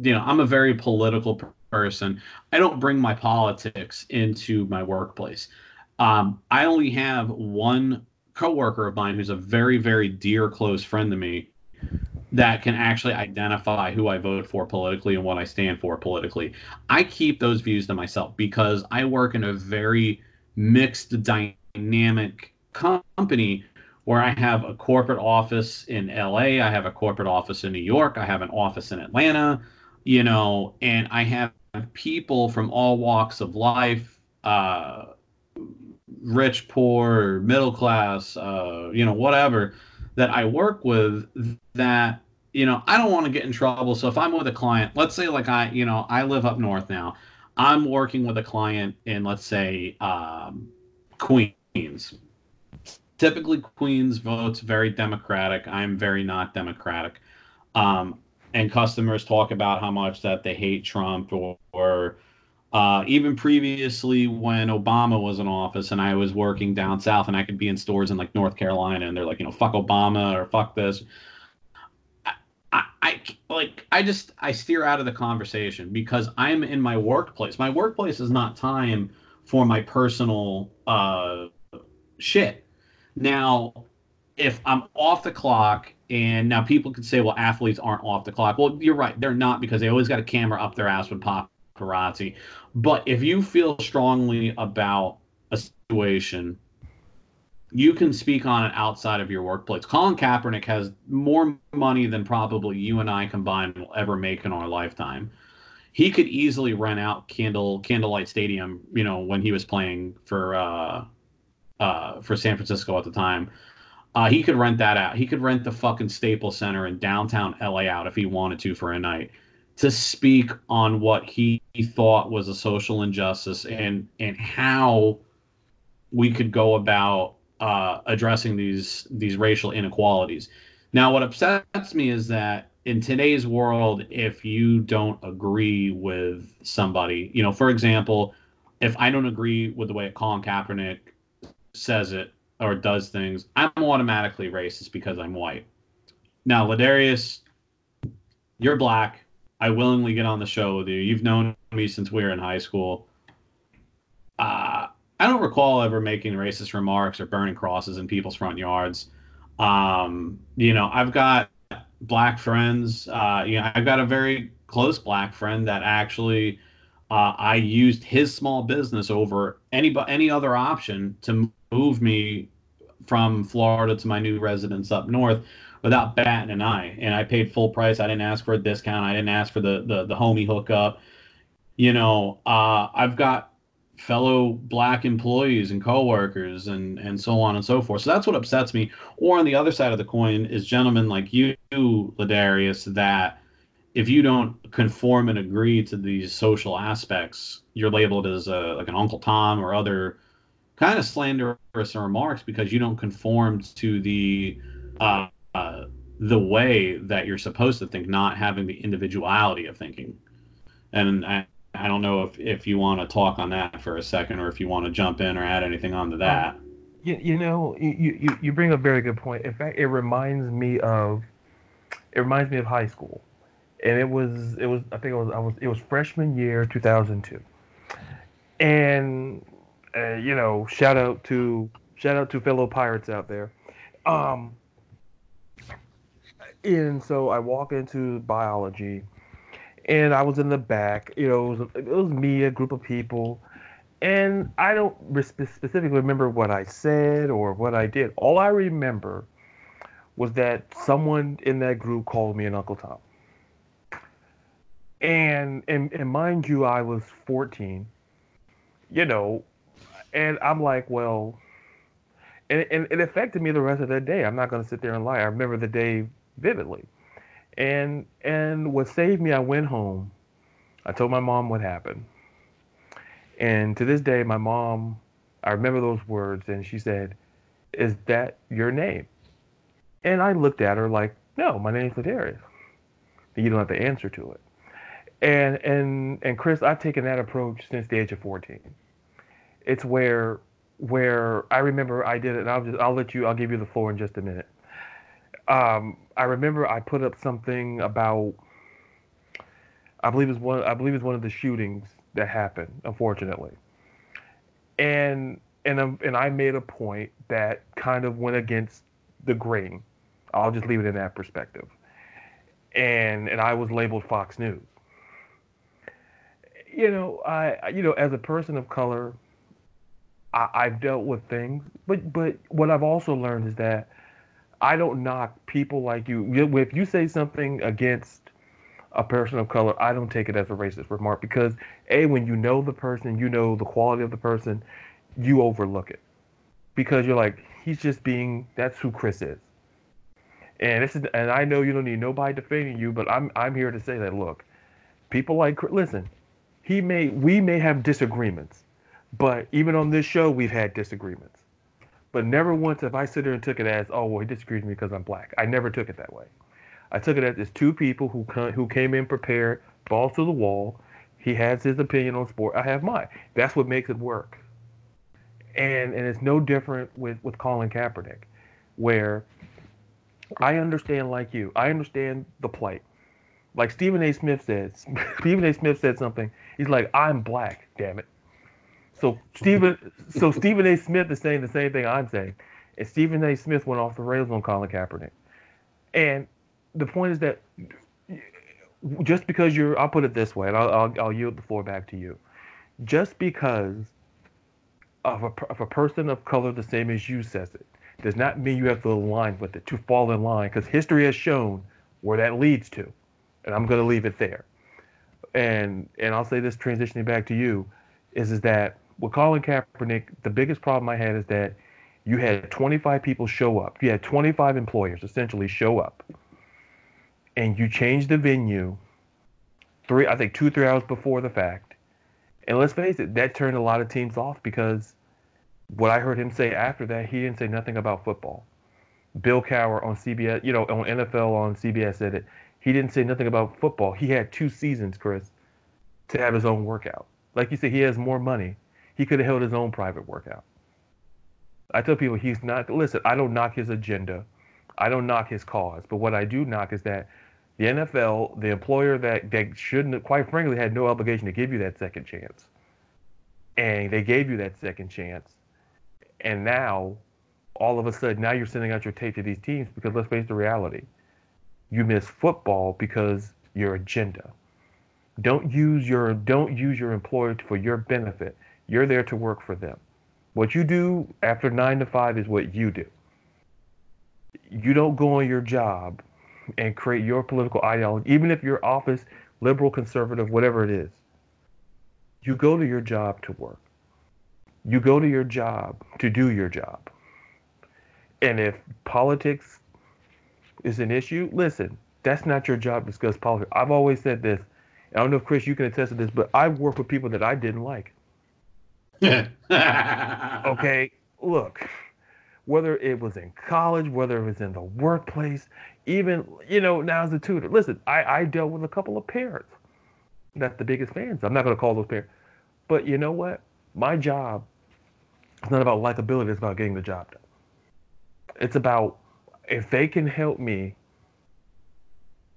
you know, I'm a very political person. I don't bring my politics into my workplace. Um, I only have one coworker of mine who's a very, very dear, close friend to me that can actually identify who I vote for politically and what I stand for politically. I keep those views to myself because I work in a very mixed, dynamic company where I have a corporate office in LA, I have a corporate office in New York, I have an office in Atlanta, you know, and I have people from all walks of life, uh, rich, poor, middle class, uh, you know, whatever, that I work with that, you know, I don't want to get in trouble. So if I'm with a client, let's say like I, you know, I live up north now. I'm working with a client in, let's say, um, Queens. Typically, Queens votes very Democratic. I'm very not Democratic. Um, and customers talk about how much that they hate Trump or, or uh, even previously when Obama was in office and I was working down south and I could be in stores in like North Carolina and they're like, you know, fuck Obama or fuck this. I like I just I steer out of the conversation because I'm in my workplace. My workplace is not time for my personal uh, shit. Now, if I'm off the clock and now people can say, well, athletes aren't off the clock. Well, you're right. They're not because they always got a camera up their ass with paparazzi. But if you feel strongly about a situation, you can speak on it outside of your workplace. Colin Kaepernick has more money than probably you and I combined will ever make in our lifetime. He could easily rent out Candle Candlelight Stadium, you know, when he was playing for uh, uh, for San Francisco at the time uh, he could rent that out. He could rent the fucking Staples Center in downtown LA out if he wanted to for a night to speak on what he, he thought was a social injustice and and how we could go about uh, addressing these these racial inequalities. Now, what upsets me is that in today's world, if you don't agree with somebody, you know, for example, if I don't agree with the way Colin Kaepernick says it, or does things, I'm automatically racist because I'm white. Now, Ladarius, you're black. I willingly get on the show with you. You've known me since we were in high school. Uh, I don't recall ever making racist remarks or burning crosses in people's front yards. Um, you know, I've got black friends. Uh, you know, I've got a very close black friend that actually uh, I used his small business over any any other option to move me from Florida to my new residence up north without batting an eye. And I paid full price. I didn't ask for a discount. I didn't ask for the the, the homie hookup. You know, uh, I've got fellow black employees and coworkers and and so on and so forth. So that's what upsets me. Or on the other side of the coin is gentlemen like you, Ladarius, that if you don't conform and agree to these social aspects, you're labeled as a, like an Uncle Tom or other kind of slanderous remarks because you don't conform to the uh, uh, the way that you're supposed to think, not having the individuality of thinking. And I, I don't know if, if you want to talk on that for a second or if you want to jump in or add anything onto that. You, you know, you, you, you bring a very good point. In fact, it reminds me of it reminds me of high school. And it was it was I think it was I was it was freshman year 2002. And uh, you know, shout out to shout out to fellow pirates out there. Um and so I walk into biology and I was in the back. You know, it was, it was me, a group of people, and I don't specifically remember what I said or what I did. All I remember was that someone in that group called me an Uncle Tom. And, and and mind you, I was 14. You know, and I'm like, well, and, and it affected me the rest of that day. I'm not going to sit there and lie. I remember the day vividly. And and what saved me, I went home. I told my mom what happened. And to this day, my mom, I remember those words, and she said, "Is that your name?" And I looked at her like, "No, my name name's Ladarius." You don't have to answer to it. And and and Chris, I've taken that approach since the age of 14. It's where where I remember I did it, and I'll just I'll let you I'll give you the floor in just a minute. Um, I remember I put up something about I believe it's one I believe it's one of the shootings that happened, unfortunately. And and um, and I made a point that kind of went against the grain. I'll just leave it in that perspective. And and I was labeled Fox News. You know, I you know as a person of color, I, I've dealt with things, but but what I've also learned is that I don't knock people like you. If you say something against a person of color, I don't take it as a racist remark because a when you know the person, you know the quality of the person, you overlook it because you're like he's just being that's who Chris is. And this is and I know you don't need nobody defending you, but I'm I'm here to say that look, people like listen, he may we may have disagreements, but even on this show we've had disagreements. But never once have I sit there and took it as, oh, well, he disagrees with me because I'm black. I never took it that way. I took it as it's two people who who came in prepared, balls to the wall. He has his opinion on sport. I have mine. That's what makes it work. And and it's no different with with Colin Kaepernick, where I understand like you. I understand the plight. Like Stephen A. Smith said. Stephen A. Smith said something. He's like, I'm black. Damn it. So Stephen, so Stephen A. Smith is saying the same thing I'm saying, and Stephen A. Smith went off the rails on Colin Kaepernick. And the point is that just because you're, I'll put it this way, and I'll, I'll, I'll yield the floor back to you. Just because of a, of a person of color the same as you says it, does not mean you have to align with it to fall in line, because history has shown where that leads to, and I'm going to leave it there. And and I'll say this, transitioning back to you, is is that with Colin Kaepernick, the biggest problem I had is that you had 25 people show up. You had 25 employers essentially show up, and you changed the venue three, I think two, three hours before the fact. And let's face it, that turned a lot of teams off because what I heard him say after that, he didn't say nothing about football. Bill Cowher on CBS, you know, on NFL on CBS said it. He didn't say nothing about football. He had two seasons, Chris, to have his own workout. Like you said, he has more money. He could have held his own private workout. I tell people he's not. Listen, I don't knock his agenda. I don't knock his cause. But what I do knock is that the NFL, the employer that, that shouldn't, quite frankly, had no obligation to give you that second chance. And they gave you that second chance. And now, all of a sudden, now you're sending out your tape to these teams because let's face the reality. You miss football because your agenda. Don't use your don't use your employer for your benefit. You're there to work for them. What you do after nine to five is what you do. You don't go on your job and create your political ideology, even if your office liberal, conservative, whatever it is. You go to your job to work. You go to your job to do your job. And if politics is an issue, listen, that's not your job to discuss politics. I've always said this. I don't know if Chris, you can attest to this, but I work with people that I didn't like. okay, look, whether it was in college, whether it was in the workplace, even you know now as a tutor. Listen, I, I dealt with a couple of parents that's the biggest fans. I'm not going to call those parents, but you know what? My job is not about likability. It's about getting the job done. It's about if they can help me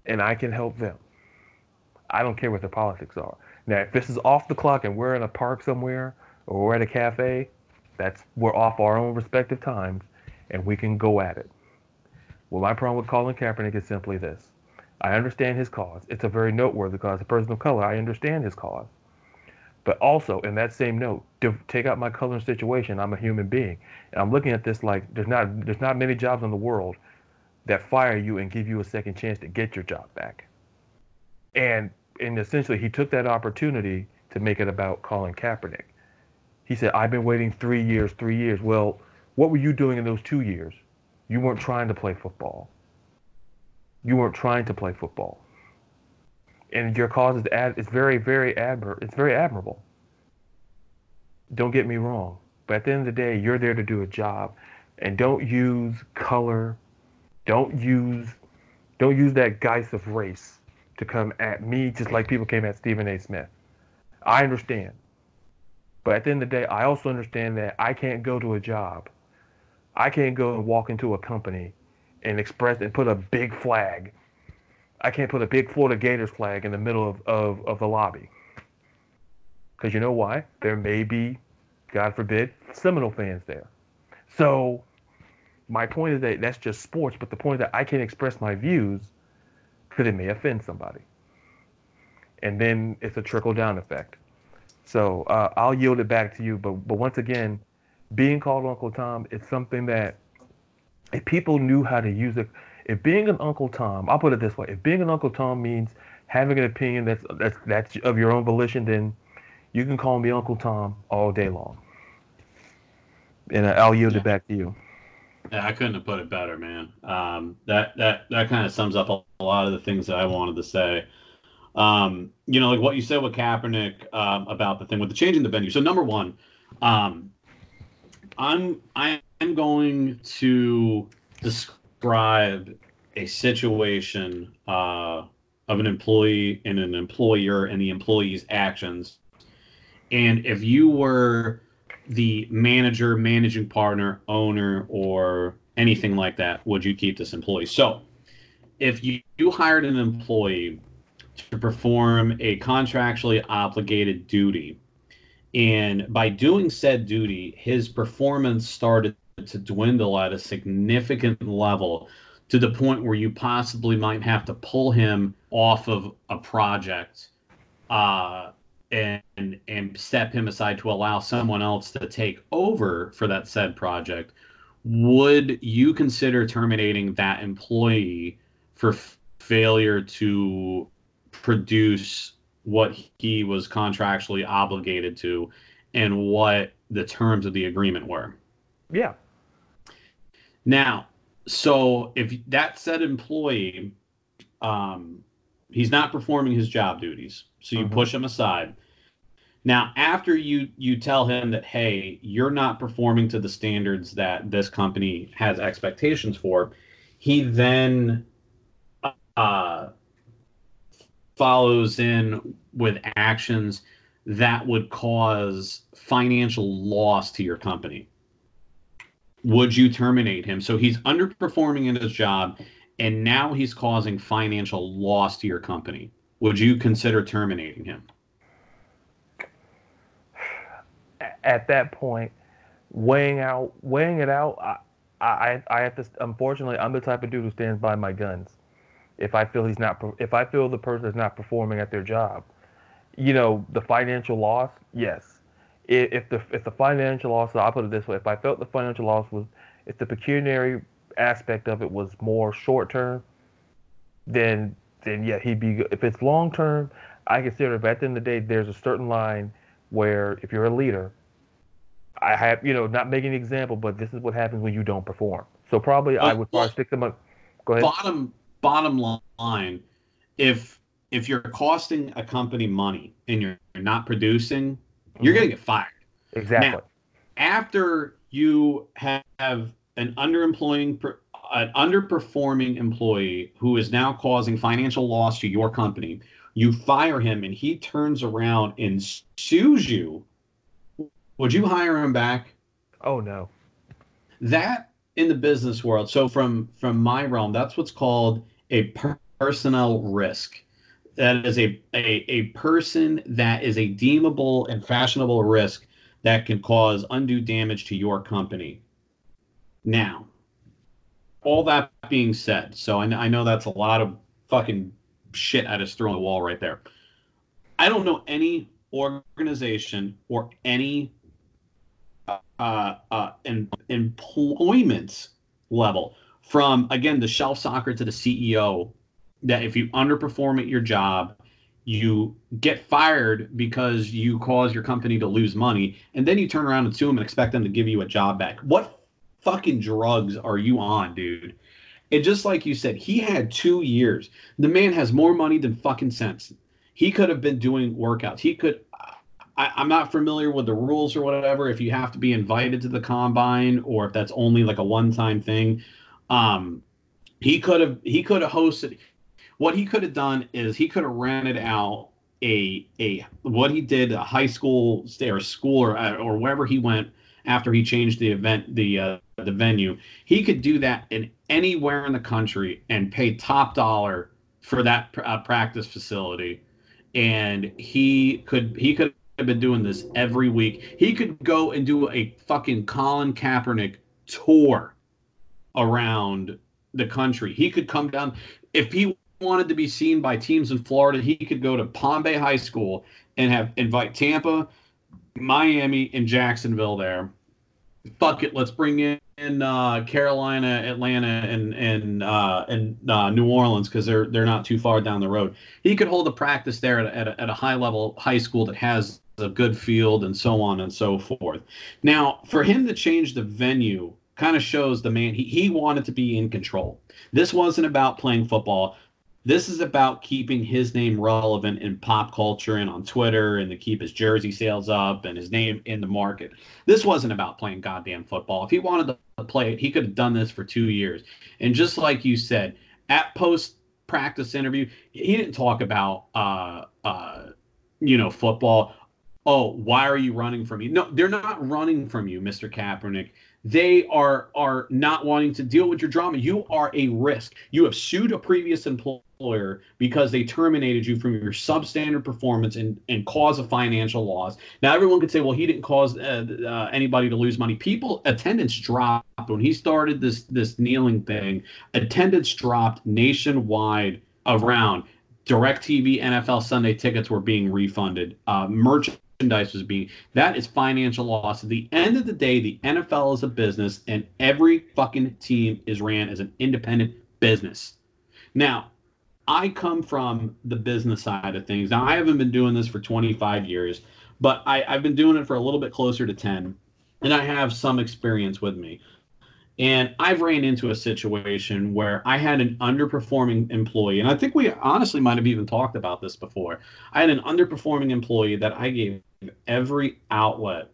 and I can help them. I don't care what the politics are. Now, if this is off the clock and we're in a park somewhere or we're at a cafe, that's we're off our own respective times and we can go at it. Well, my problem with Colin Kaepernick is simply this. I understand his cause. It's a very noteworthy cause. A person of color, I understand his cause. But also, in that same note, to take out my color and situation, I'm a human being, and I'm looking at this like there's not there's not many jobs in the world that fire you and give you a second chance to get your job back. And and essentially, he took that opportunity to make it about Colin Kaepernick. He said, "I've been waiting three years, three years." Well, what were you doing in those two years? You weren't trying to play football. You weren't trying to play football. And your cause is ad- it's very, very admir- it's very admirable. Don't get me wrong. But at the end of the day, you're there to do a job. And don't use color. Don't use don't use that guise of race to come at me just like people came at Stephen A. Smith. I understand. But at the end of the day, I also understand that I can't go to a job I can't go and walk into a company and express and put a big flag. I can't put a big Florida Gators flag in the middle of, of, of the lobby. Because you know why? There may be, God forbid, Seminole fans there. So my point is that that's just sports, but the point is that I can't express my views because it may offend somebody. And then it's a trickle down effect. So uh, I'll yield it back to you. But but once again, being called Uncle Tom is something that if people knew how to use it, if being an Uncle Tom, I'll put it this way: if being an Uncle Tom means having an opinion that's that's that's of your own volition, then you can call me Uncle Tom all day long. And I'll yield yeah. it back to you. Yeah, I couldn't have put it better, man. Um, that that that kind of sums up a, lot of the things that I wanted to say. Um, you know, like what you said with Kaepernick um, about the thing with the changing the venue. So number one, um, I'm I'm going to describe a situation uh, of an employee and an employer and the employee's actions. And if you were the manager, managing partner, owner, or anything like that, would you keep this employee? So, if you, you hired an employee to perform a contractually obligated duty and by doing said duty, his performance started to dwindle at a significant level to the point where you possibly might have to pull him off of a project uh, and and step him aside to allow someone else to take over for that said project. Would you consider terminating that employee for f- failure to produce what he was contractually obligated to and what the terms of the agreement were. Yeah. Now, so if that said employee, um, he's not performing his job duties, so you mm-hmm. push him aside. Now, after you you tell him that hey, you're not performing to the standards that this company has expectations for, he then uh, follows in with actions that would cause financial loss to your company, would you terminate him? So he's underperforming in his job and now he's causing financial loss to your company. Would you consider terminating him? At that point, weighing out weighing it out, I I, I have to unfortunately I'm the type of dude who stands by my guns if I feel he's not if I feel the person is not performing at their job, you know, the financial loss, yes. If, if the if the financial loss, I'll put it this way: if I felt the financial loss was, if the pecuniary aspect of it was more short term, then then yeah, he'd be. If it's long term, I consider if at the end of the day there's a certain line where if you're a leader, I have you know not making an example, but this is what happens when you don't perform. So probably I would probably stick them up. Go ahead. Bottom bottom line, if if you're costing a company money and you're not producing, you're mm-hmm. gonna get fired. Exactly. Now, after you have an underemploying an underperforming employee who is now causing financial loss to your company, you fire him and he turns around and sues you. Would you hire him back? Oh no. That in the business world. So from from my realm, that's what's called a per- personnel risk. That is a, a a person that is a deemable and fashionable risk that can cause undue damage to your company. Now, all that being said, so I, I know that's a lot of fucking shit I just threw on the wall right there. I don't know any organization or any uh, uh, in, employment level from again the shelf soccer to the CEO that if you underperform at your job, you get fired because you cause your company to lose money, and then you turn around and sue them and expect them to give you a job back. What fucking drugs are you on, dude? And just like you said, he had two years. The man has more money than fucking sense. He could have been doing workouts. He could I, am not familiar with the rules or whatever. If you have to be invited to the combine or if that's only like a one-time thing, um, he could have he could have hosted. What he could have done is he could have rented out a a what he did a high school stay or school or or wherever he went after he changed the event the uh, the venue. He could do that in anywhere in the country and pay top dollar for that uh, practice facility and he could he could have been doing this every week. He could go and do a fucking Colin Kaepernick tour around the country. He could come down if he wanted to be seen by teams in Florida. He could go to Palm Bay High School and have invite Tampa, Miami, and Jacksonville there. Fuck it, let's bring in uh, Carolina, Atlanta, and and uh, and uh, New Orleans because they're they're not too far down the road. He could hold a practice there at, at, a, at a high level high school that has a good field and so on and so forth. Now, for him to change the venue kind of shows the man he, he wanted to be in control. This wasn't about playing football. This is about keeping his name relevant in pop culture and on Twitter and to keep his jersey sales up and his name in the market. This wasn't about playing goddamn football. If he wanted to play it, he could have done this for two years. And just like you said, at post practice interview, he didn't talk about uh, uh, you know football oh, why are you running from me? No, they're not running from you, Mr. Kaepernick. They are are not wanting to deal with your drama. You are a risk. You have sued a previous employer because they terminated you from your substandard performance and and cause a financial loss. Now everyone could say, well, he didn't cause uh, uh, anybody to lose money. People attendance dropped when he started this this kneeling thing. Attendance dropped nationwide around. DirecTV NFL Sunday tickets were being refunded. Uh, merch merchandise was being that is financial loss. At the end of the day, the NFL is a business and every fucking team is ran as an independent business. Now, I come from the business side of things. Now, I haven't been doing this for 25 years, but I, I've been doing it for a little bit closer to 10, and I have some experience with me. And I've ran into a situation where I had an underperforming employee, and I think we honestly might have even talked about this before. I had an underperforming employee that I gave every outlet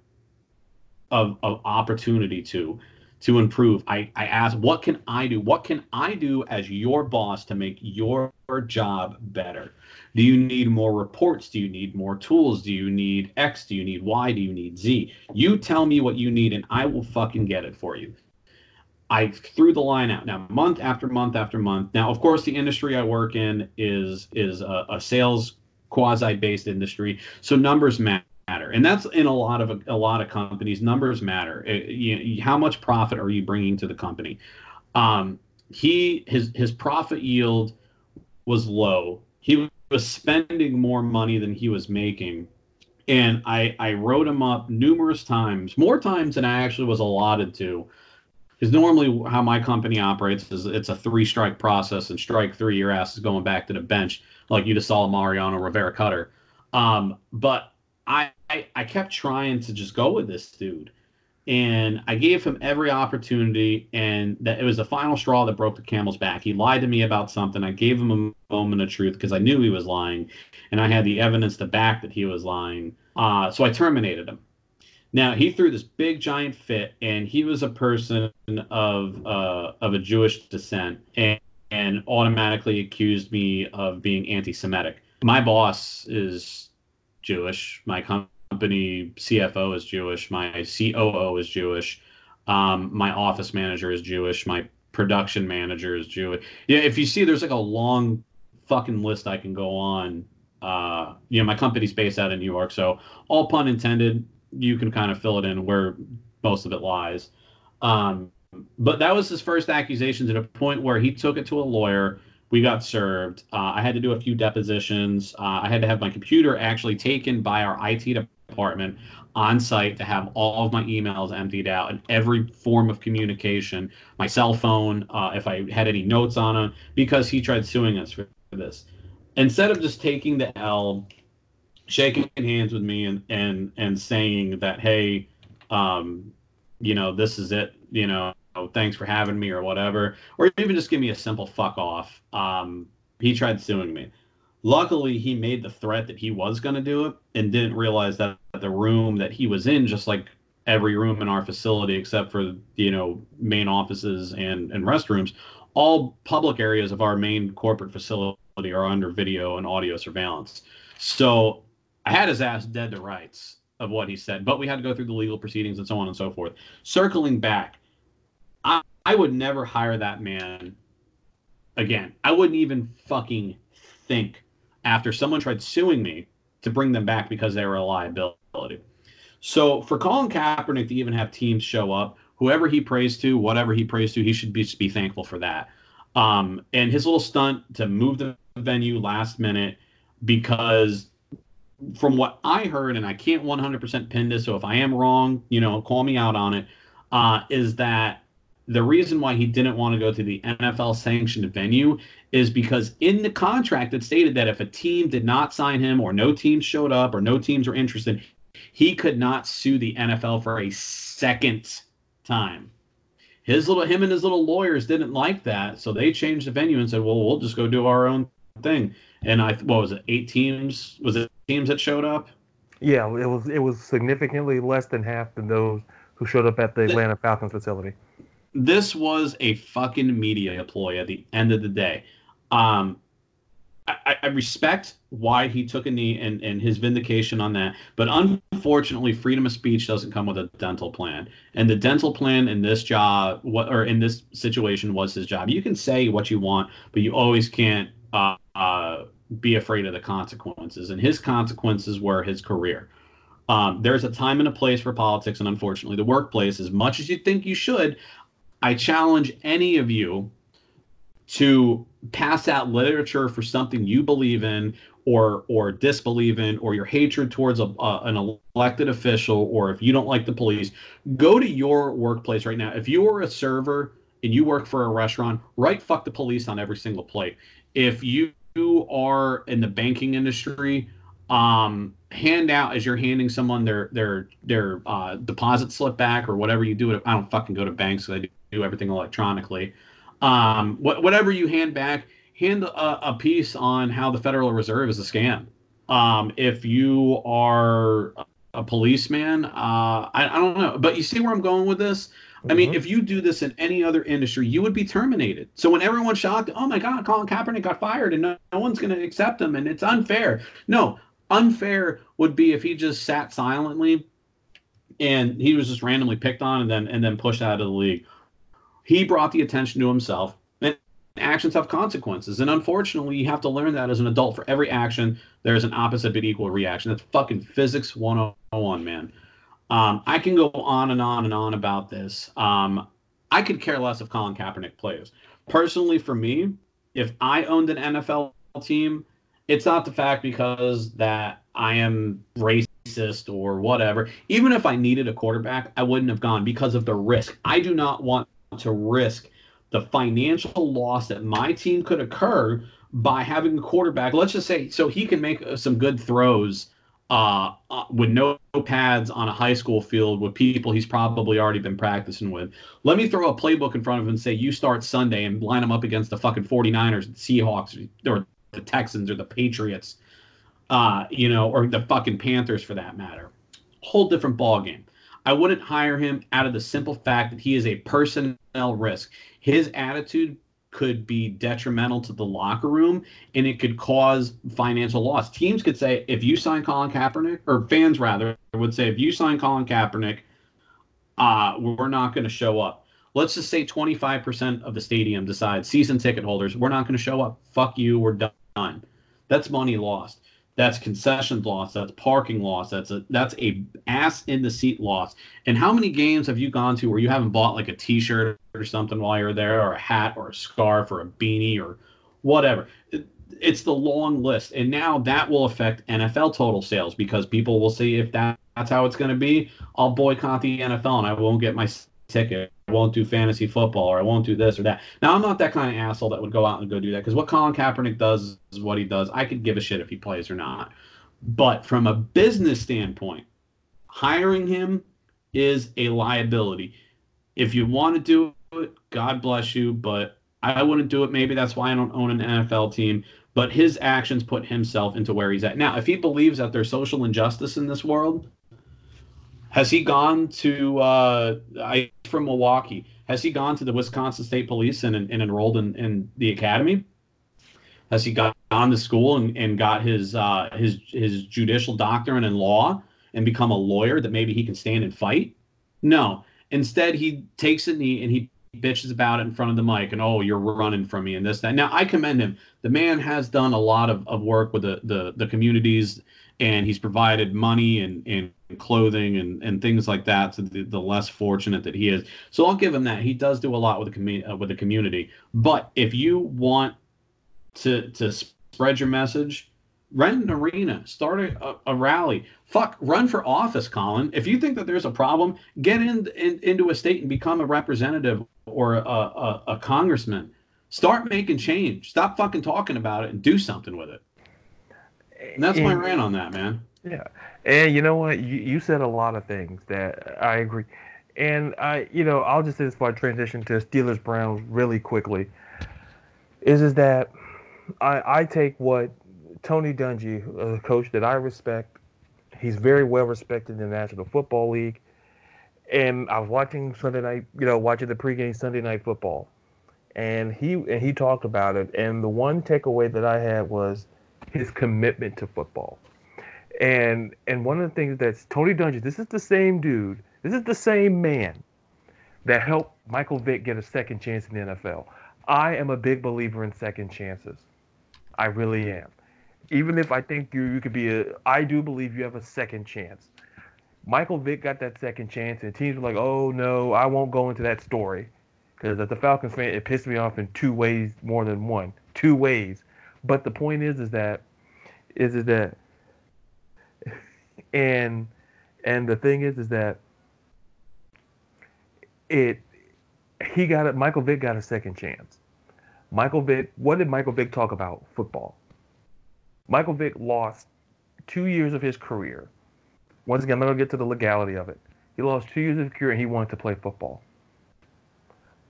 of, of opportunity to to improve. I, I asked, what can I do? What can I do as your boss to make your job better? Do you need more reports? Do you need more tools? Do you need X? Do you need Y? Do you need Z? You tell me what you need and I will fucking get it for you. I threw the line out now month after month after month. Now, of course, the industry I work in is is a, a sales quasi based industry, so numbers matter matter and that's in a lot of a, lot of companies numbers matter it, you, how much profit are you bringing to the company um, he his his profit yield was low he was spending more money than he was making. And I, I wrote him up numerous times, more times than I actually was allotted to. Because normally, how my company operates is it's a three strike process, and strike three, your ass is going back to the bench, like you just saw Mariano Rivera cutter. Um, but I, I, I kept trying to just go with this dude and I gave him every opportunity, and that it was the final straw that broke the camel's back. He lied to me about something. I gave him a moment of truth because I knew he was lying, and I had the evidence to back that he was lying. Uh, so I terminated him. Now he threw this big giant fit, and he was a person of uh, of a Jewish descent, and, and automatically accused me of being anti-Semitic. My boss is Jewish. My company CFO is Jewish. My COO is Jewish. Um, my office manager is Jewish. My production manager is Jewish. Yeah, if you see, there's like a long fucking list I can go on. Uh, you know, my company's based out in New York, so all pun intended. You can kind of fill it in where most of it lies. Um, but that was his first accusation to the point where he took it to a lawyer. We got served. Uh, I had to do a few depositions. Uh, I had to have my computer actually taken by our IT department on site to have all of my emails emptied out and every form of communication, my cell phone, uh, if I had any notes on them, because he tried suing us for this. Instead of just taking the L, shaking hands with me and and and saying that, hey, um, you know, this is it, you know, thanks for having me or whatever, or even just give me a simple fuck off. Um, he tried suing me. Luckily, he made the threat that he was going to do it and didn't realize that the room that he was in, just like every room in our facility except for you know main offices and and restrooms, all public areas of our main corporate facility are under video and audio surveillance. So I had his ass dead to rights of what he said, but we had to go through the legal proceedings and so on and so forth. Circling back, I, I would never hire that man again. I wouldn't even fucking think after someone tried suing me to bring them back because they were a liability. So for Colin Kaepernick to even have teams show up, whoever he prays to, whatever he prays to, he should be, be thankful for that. Um, and his little stunt to move the venue last minute because from what I heard, and I can't 100% pin this, so if I am wrong, you know, call me out on it. Uh, is that the reason why he didn't want to go to the NFL sanctioned venue is because in the contract it stated that if a team did not sign him or no teams showed up or no teams were interested, he could not sue the NFL for a second time. His little him and his little lawyers didn't like that, so they changed the venue and said, "Well, we'll just go do our own thing." And I what was it? Eight teams? Was it teams that showed up? Yeah, it was. It was significantly less than half than those who showed up at the Atlanta Falcons facility this was a fucking media ploy at the end of the day. Um, I, I, respect why he took a knee and, and his vindication on that, but unfortunately, freedom of speech doesn't come with a dental plan. And the dental plan in this job, what or in this situation, was his job. You can say what you want, but you always can't uh, uh, be afraid of the consequences. And his consequences were his career. Um, there's a time and a place for politics, and unfortunately, the workplace, as much as you think you should, I challenge any of you to pass out literature for something you believe in or or disbelieve in or your hatred towards a, uh, an elected official or if you don't like the police go to your workplace right now if you are a server and you work for a restaurant write fuck the police on every single plate if you are in the banking industry um, hand out as you're handing someone their their their uh, deposit slip back or whatever you do. I don't fucking go to banks. So I do everything electronically. Um, wh- whatever you hand back, hand a, a, piece on how the Federal Reserve is a scam. Um, if you are a policeman, uh, I, I, don't know, but you see where I'm going with this. I mean, mm-hmm. if you do this in any other industry, you would be terminated. So when everyone's shocked, oh my God, Colin Kaepernick got fired and no, no one's going to accept him and it's unfair. No, Unfair would be if he just sat silently and he was just randomly picked on and then and then pushed out of the league. He brought the attention to himself. And actions have consequences. And unfortunately, you have to learn that as an adult. For every action, there's an opposite but equal reaction. That's fucking physics 101, man. Um, I can go on and on and on about this. Um, I could care less if Colin Kaepernick plays. Personally, for me, if I owned an NFL team It's not the fact because that I am racist or whatever. Even if I needed a quarterback, I wouldn't have gone because of the risk. I do not want to risk the financial loss that my team could occur by having a quarterback. Let's just say so he can make uh, some good throws uh, uh, with no pads on a high school field with people he's probably already been practicing with. Let me throw a playbook in front of him and say, you start Sunday and line him up against the fucking 49ers, the Seahawks, or the Texans, or the Patriots, uh, you know, or the fucking Panthers for that matter. Whole different ball game. I wouldn't hire him out of the simple fact that he is a personnel risk. His attitude could be detrimental to the locker room and it could cause financial loss. Teams could say, if you sign Colin Kaepernick, or fans rather would say, if you sign Colin Kaepernick, uh, we're not going to show up. Let's just say 25% of the stadium decides, season ticket holders, we're not going to show up. Fuck you, we're done. That's money lost. That's concession loss. That's parking loss. That's a that's a ass in the seat loss. And how many games have you gone to where you haven't bought like a T-shirt or something while you're there, or a hat, or a scarf, or a beanie, or whatever? It's the long list, and now that will affect NFL total sales because people will see if that, that's how it's going to be. I'll boycott the NFL and I won't get my ticket. I won't do fantasy football or I won't do this or that. Now, I'm not that kind of asshole that would go out and go do that because what Colin Kaepernick does is what he does. I could give a shit if he plays or not. But from a business standpoint, hiring him is a liability. If you want to do it, God bless you, but I wouldn't do it. Maybe that's why I don't own an NFL team. But his actions put himself into where he's at. Now, if he believes that there's social injustice in this world, has he gone to? Uh, I from Milwaukee. Has he gone to the Wisconsin State Police and, and enrolled in, in the academy? Has he gone to school and, and got his uh, his his judicial doctorate in law and become a lawyer that maybe he can stand and fight? No. Instead, he takes a knee and he bitches about it in front of the mic and oh you're running from me and this that now i commend him the man has done a lot of, of work with the, the the communities and he's provided money and, and clothing and, and things like that to the, the less fortunate that he is. So I'll give him that. He does do a lot with the community uh, with the community. But if you want to to spread your message, rent an arena, start a, a, rally. Fuck, run for office, Colin. If you think that there's a problem, get in, in into a state and become a representative or a, a, a congressman. Start making change. Stop fucking talking about it and do something with it. And that's and, my rant on that, man. Yeah, and you know what? You, you said a lot of things that I agree. And I, you know, I'll just say this before I transition to Steelers Browns really quickly. Is is that I I take what Tony Dungy, uh, a coach that I respect. He's very well respected in the National Football League. And I was watching Sunday night, you know, watching the pregame Sunday night football. And he and he talked about it. And the one takeaway that I had was his commitment to football. And and one of the things that's Tony Dungy, this is the same dude, this is the same man that helped Michael Vick get a second chance in the NFL. I am a big believer in second chances. I really am. Even if I think you you could be a I do believe you have a second chance. Michael Vick got that second chance and teams were like, "Oh no, I won't go into that story." Because as a Falcons fan, it pissed me off in two ways more than one. Two ways. But the point is, is that, is is that, and and the thing is, is that it he got it. Michael Vick got a second chance. Michael Vick. What did Michael Vick talk about? Football. Michael Vick lost two years of his career. Once again, I'm not gonna get to the legality of it. He lost two years of career and he wanted to play football.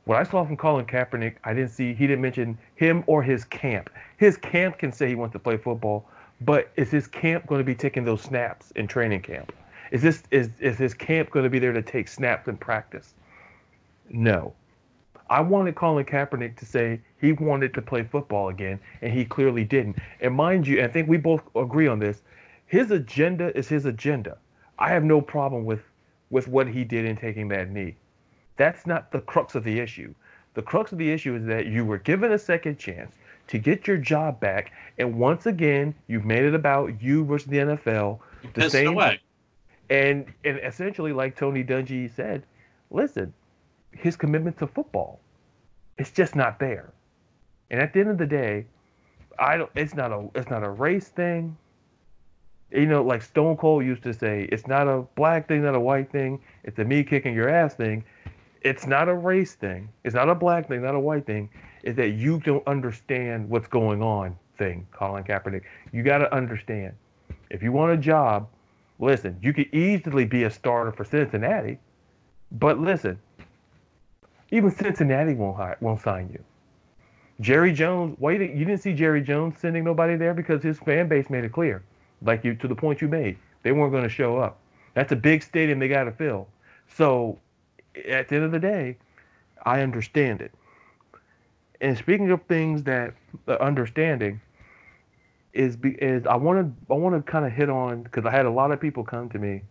What I saw from Colin Kaepernick, I didn't see, he didn't mention him or his camp. His camp can say he wants to play football, but is his camp going to be taking those snaps in training camp? Is this is is his camp going to be there to take snaps in practice? No. I wanted Colin Kaepernick to say he wanted to play football again, and he clearly didn't. And mind you, I think we both agree on this. His agenda is his agenda. I have no problem with with what he did in taking that knee. That's not the crux of the issue. The crux of the issue is that you were given a second chance to get your job back, and once again, you've made it about you versus the NFL. The same away. And and essentially, like Tony Dungy said, listen, his commitment to football, it's just not there. And at the end of the day, I don't. It's not a. It's not a race thing. You know, like Stone Cold used to say, it's not a black thing, not a white thing. It's a me kicking your ass thing. It's not a race thing. It's not a black thing, not a white thing. It's that you don't understand what's going on thing, Colin Kaepernick. You got to understand. If you want a job, listen, you could easily be a starter for Cincinnati, but listen, even Cincinnati won't hire, won't sign you. Jerry Jones, why you, you didn't see Jerry Jones sending nobody there because his fan base made it clear, like you to the point you made, they weren't going to show up. That's a big stadium they got to fill. So, at the end of the day, I understand it. And speaking of things that uh, understanding is be, is I want to I want to kind of hit on because I had a lot of people come to me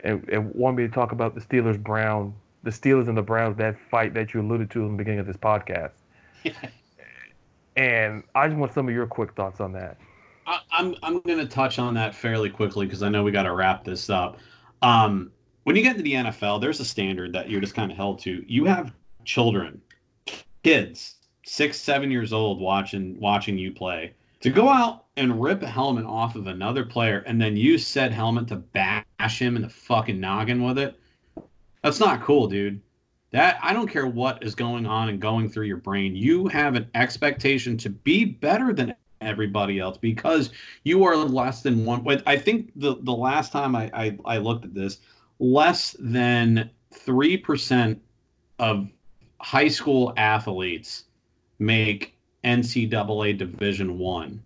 and, and want me to talk about the Steelers Brown the Steelers and the Browns that fight that you alluded to in the beginning of this podcast. and I just want some of your quick thoughts on that. I, am I'm, I'm going to touch on that fairly quickly because I know we got to wrap this up. Um, when you get into the NFL, there's a standard that you're just kind of held to. You have children, kids, six, seven years old, watching watching you play. To go out and rip a helmet off of another player and then use said helmet to bash him in the fucking noggin with it, that's not cool, dude. That I don't care what is going on and going through your brain. You have an expectation to be better than everybody else because you are less than one. I think the the last time I I, I looked at this, less than three percent of high school athletes make NCAA Division One.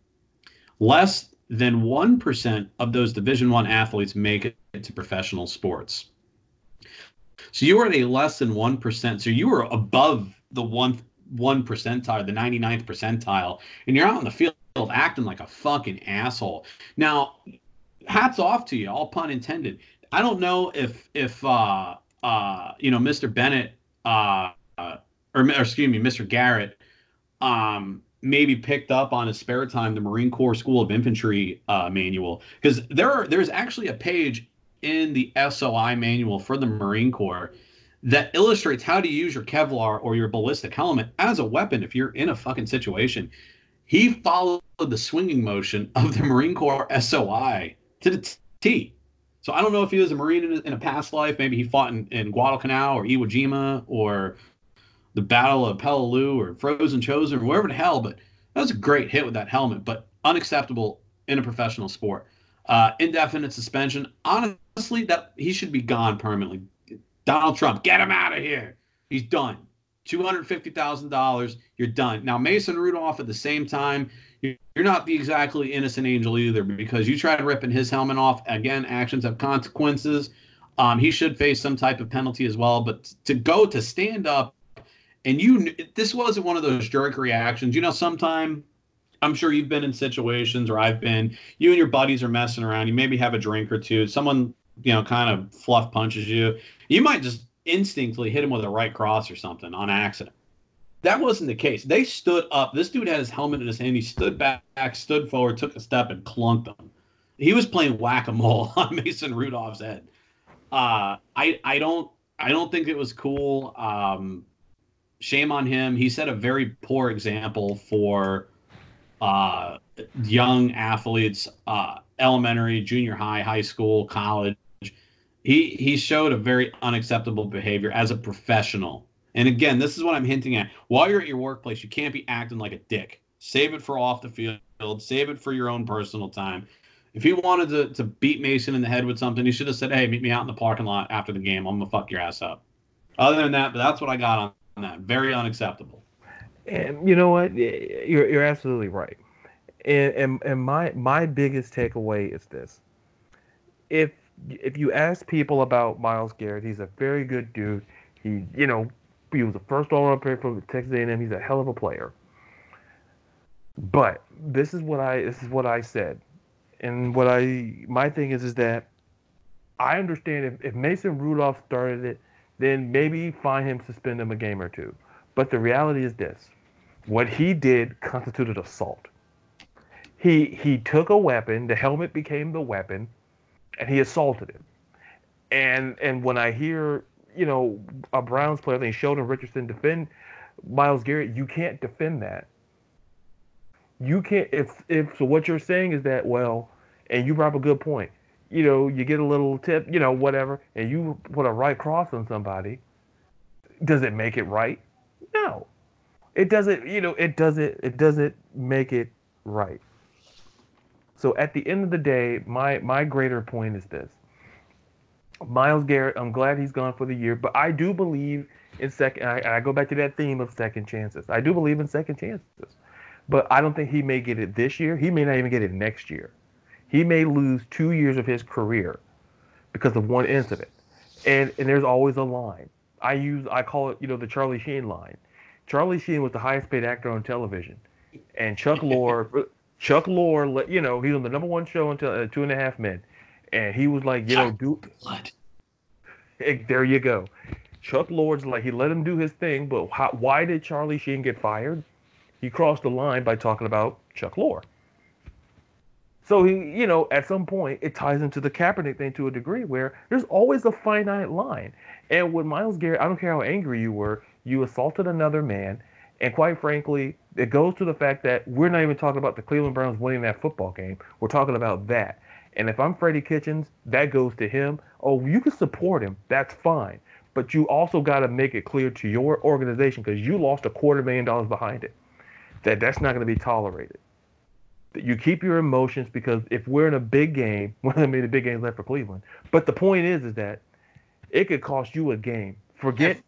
Less than one percent of those Division One athletes make it to professional sports. So you are at a less than one percent. So you are above the one one percentile, the 99th percentile, and you're out in the field acting like a fucking asshole. Now, hats off to you, all pun intended. I don't know if if uh uh you know Mr. Bennett uh, uh or, or excuse me, Mr. Garrett um maybe picked up on his spare time the Marine Corps School of Infantry uh, manual because there are there's actually a page in the SOI manual for the Marine Corps that illustrates how to use your Kevlar or your ballistic helmet as a weapon if you're in a fucking situation. He followed the swinging motion of the Marine Corps SOI to the T. So I don't know if he was a Marine in a, in a past life. Maybe he fought in, in Guadalcanal or Iwo Jima or the Battle of Peleliu or Frozen Chosen or wherever the hell. But that was a great hit with that helmet, but unacceptable in a professional sport. Uh, indefinite suspension. Honestly, that he should be gone permanently. Donald Trump, get him out of here. He's done. Two hundred fifty thousand dollars. You're done. Now Mason Rudolph. At the same time, you're not the exactly innocent angel either because you tried ripping his helmet off. Again, actions have consequences. Um, he should face some type of penalty as well. But to go to stand up and you, this wasn't one of those jerk reactions. You know, sometime I'm sure you've been in situations, or I've been. You and your buddies are messing around. You maybe have a drink or two. Someone, you know, kind of fluff punches you. You might just instinctively hit him with a right cross or something on accident. That wasn't the case. They stood up. This dude had his helmet in his hand. He stood back, stood forward, took a step, and clunked him. He was playing whack a mole on Mason Rudolph's head. Uh, I I don't I don't think it was cool. Um, shame on him. He set a very poor example for uh, young athletes, uh, elementary, junior high, high school, college. He he showed a very unacceptable behavior as a professional. And again, this is what I'm hinting at. While you're at your workplace, you can't be acting like a dick. Save it for off the field. Save it for your own personal time. If he wanted to, to beat Mason in the head with something, he should have said, "Hey, meet me out in the parking lot after the game. I'm gonna fuck your ass up." Other than that, but that's what I got on that. Very unacceptable. And you know what? You're you're absolutely right. And and, and my my biggest takeaway is this. If if you ask people about Myles Garrett, he's a very good dude. He, you know, he was the first all-around player for Texas A&M. He's a hell of a player. But this is what I this is what I said, and what I my thing is is that I understand if, if Mason Rudolph started it, then maybe find him, suspend him a game or two. But the reality is this: what he did constituted assault. He he took a weapon, the helmet became the weapon, and he assaulted him. And and when I hear you know a Browns player, I think Sheldon Richardson defend Myles Garrett, you can't defend that. you can't if if so what you're saying is that well, and you brought up a good point. You know, you get a little tip, you know, whatever, and you put a right cross on somebody. Does it make it right? No. It doesn't, you know, it doesn't it doesn't make it right. So at the end of the day, my my greater point is this. Myles Garrett, I'm glad he's gone for the year, but I do believe in second. I, I go back to that theme of second chances. I do believe in second chances, but I don't think he may get it this year. He may not even get it next year. He may lose two years of his career because of one incident, and and there's always a line. I use I call it you know the Charlie Sheen line. Charlie Sheen was the highest paid actor on television, and Chuck Lorre. Chuck Lorre, you know, he's on the number one show until uh, Two and a Half Men, and he was like, you know, do. what? There you go. Chuck Lorre's like he let him do his thing, but how, why did Charlie Sheen get fired? He crossed the line by talking about Chuck Lorre. So he, you know, at some point it ties into the Kaepernick thing to a degree where there's always a finite line. And with Myles Garrett, I don't care how angry you were, you assaulted another man, and quite frankly, it goes to the fact that we're not even talking about the Cleveland Browns winning that football game. We're talking about that. And if I'm Freddie Kitchens, that goes to him. Oh, you can support him. That's fine. But you also got to make it clear to your organization because you lost a quarter million dollars behind it that that's not going to be tolerated. You keep your emotions because if we're in a big game, one of the many big games left for Cleveland. But the point is, is that it could cost you a game. Forget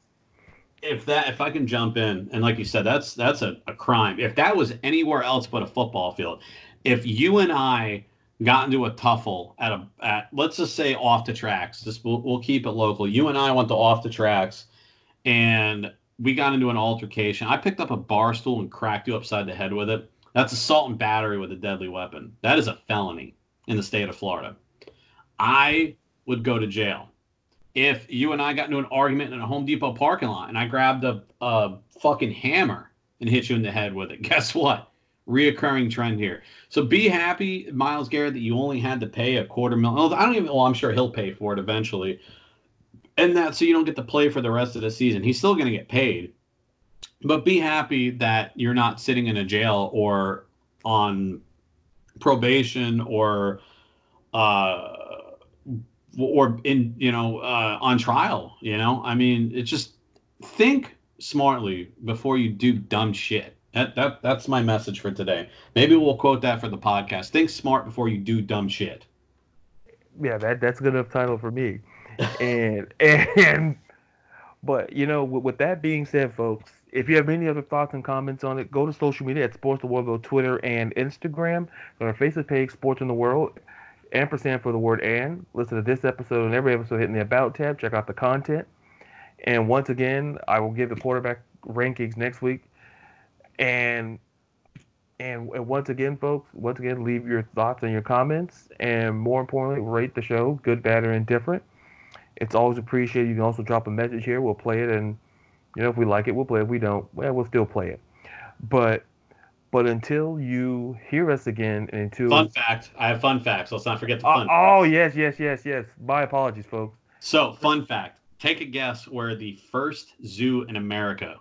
if that if I can jump in and like you said, that's that's a, a crime. If that was anywhere else but a football field, if you and I got into a tuffle at a at let's just say off the tracks, just we'll, we'll keep it local. You and I went to off the tracks, and we got into an altercation. I picked up a bar stool and cracked you upside the head with it. That's assault and battery with a deadly weapon. That is a felony in the state of Florida. I would go to jail if you and I got into an argument in a Home Depot parking lot and I grabbed a, a fucking hammer and hit you in the head with it, guess what? Reoccurring trend here. So be happy, Myles Garrett, that you only had to pay a quarter million. I don't even. Well, I'm sure he'll pay for it eventually, and that so you don't get to play for the rest of the season. He's still going to get paid, but be happy that you're not sitting in a jail or on probation or uh or in you know uh, on trial. You know, I mean, it's just think smartly before you do dumb shit. That, that that's my message for today. Maybe we'll quote that for the podcast. Think smart before you do dumb shit. Yeah, that that's a good enough title for me. and and but you know, with, with, that being said, folks, if you have any other thoughts and comments on it, go to social media at Sports the World, go Twitter and Instagram. On our Facebook page, Sports in the World ampersand for the word and. Listen to this episode and every episode hitting the About tab. Check out the content. And once again, I will give the quarterback rankings next week. And and, and once again, folks, once again, leave your thoughts and your comments. And more importantly, rate the show, good, bad, or indifferent. It's always appreciated. You can also drop a message here. We'll play it. And, you know, if we like it, we'll play it. If we don't, well, we'll still play it. But but until you hear us again, and until fun fact, I have fun facts. Let's not forget the fun. Uh, oh yes, yes, yes, yes. My apologies, folks. So fun fact: take a guess where the first zoo in America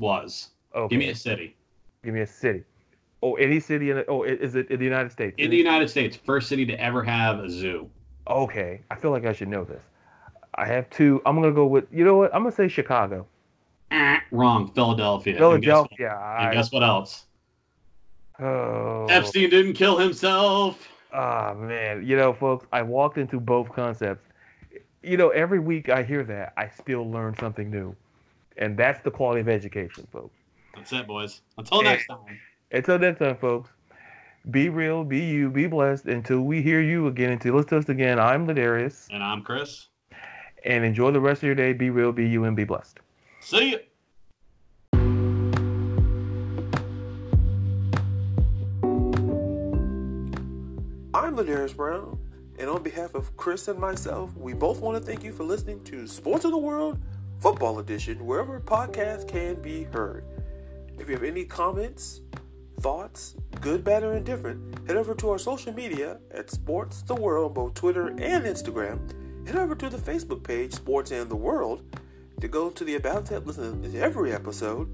was. Okay. Give me a city. Give me a city. Oh, any city in the, oh, is it in the United States? In the United States, first city to ever have a zoo. Okay, I feel like I should know this. I have two. I'm gonna go with. You know what? I'm gonna say Chicago. Wrong. Philadelphia. Philadelphia. And guess, what, and guess what else? Oh. Epstein didn't kill himself. Ah oh, man, you know, folks, I walked into both concepts. You know, every week I hear that, I still learn something new, and that's the quality of education, folks. That's it, boys. Until and, next time. Until next time, folks. Be real, be you, be blessed. Until we hear you again, until let's toast again. I'm Ladarius. And I'm Chris. And enjoy the rest of your day. Be real, be you, and be blessed. See you. I'm Ladarius Brown, and on behalf of Chris and myself, we both want to thank you for listening to Sports of the World Football Edition, wherever podcasts can be heard. If you have any comments, thoughts, good, bad, or indifferent, head over to our social media at Sports the World, both Twitter and Instagram. Head over to the Facebook page, Sports and the World, to go to the About tab, listen to every episode,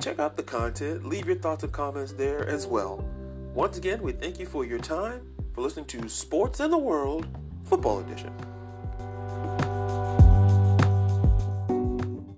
check out the content. Leave your thoughts and comments there as well. Once again, we thank you for your time for listening to Sports and the World Football Edition.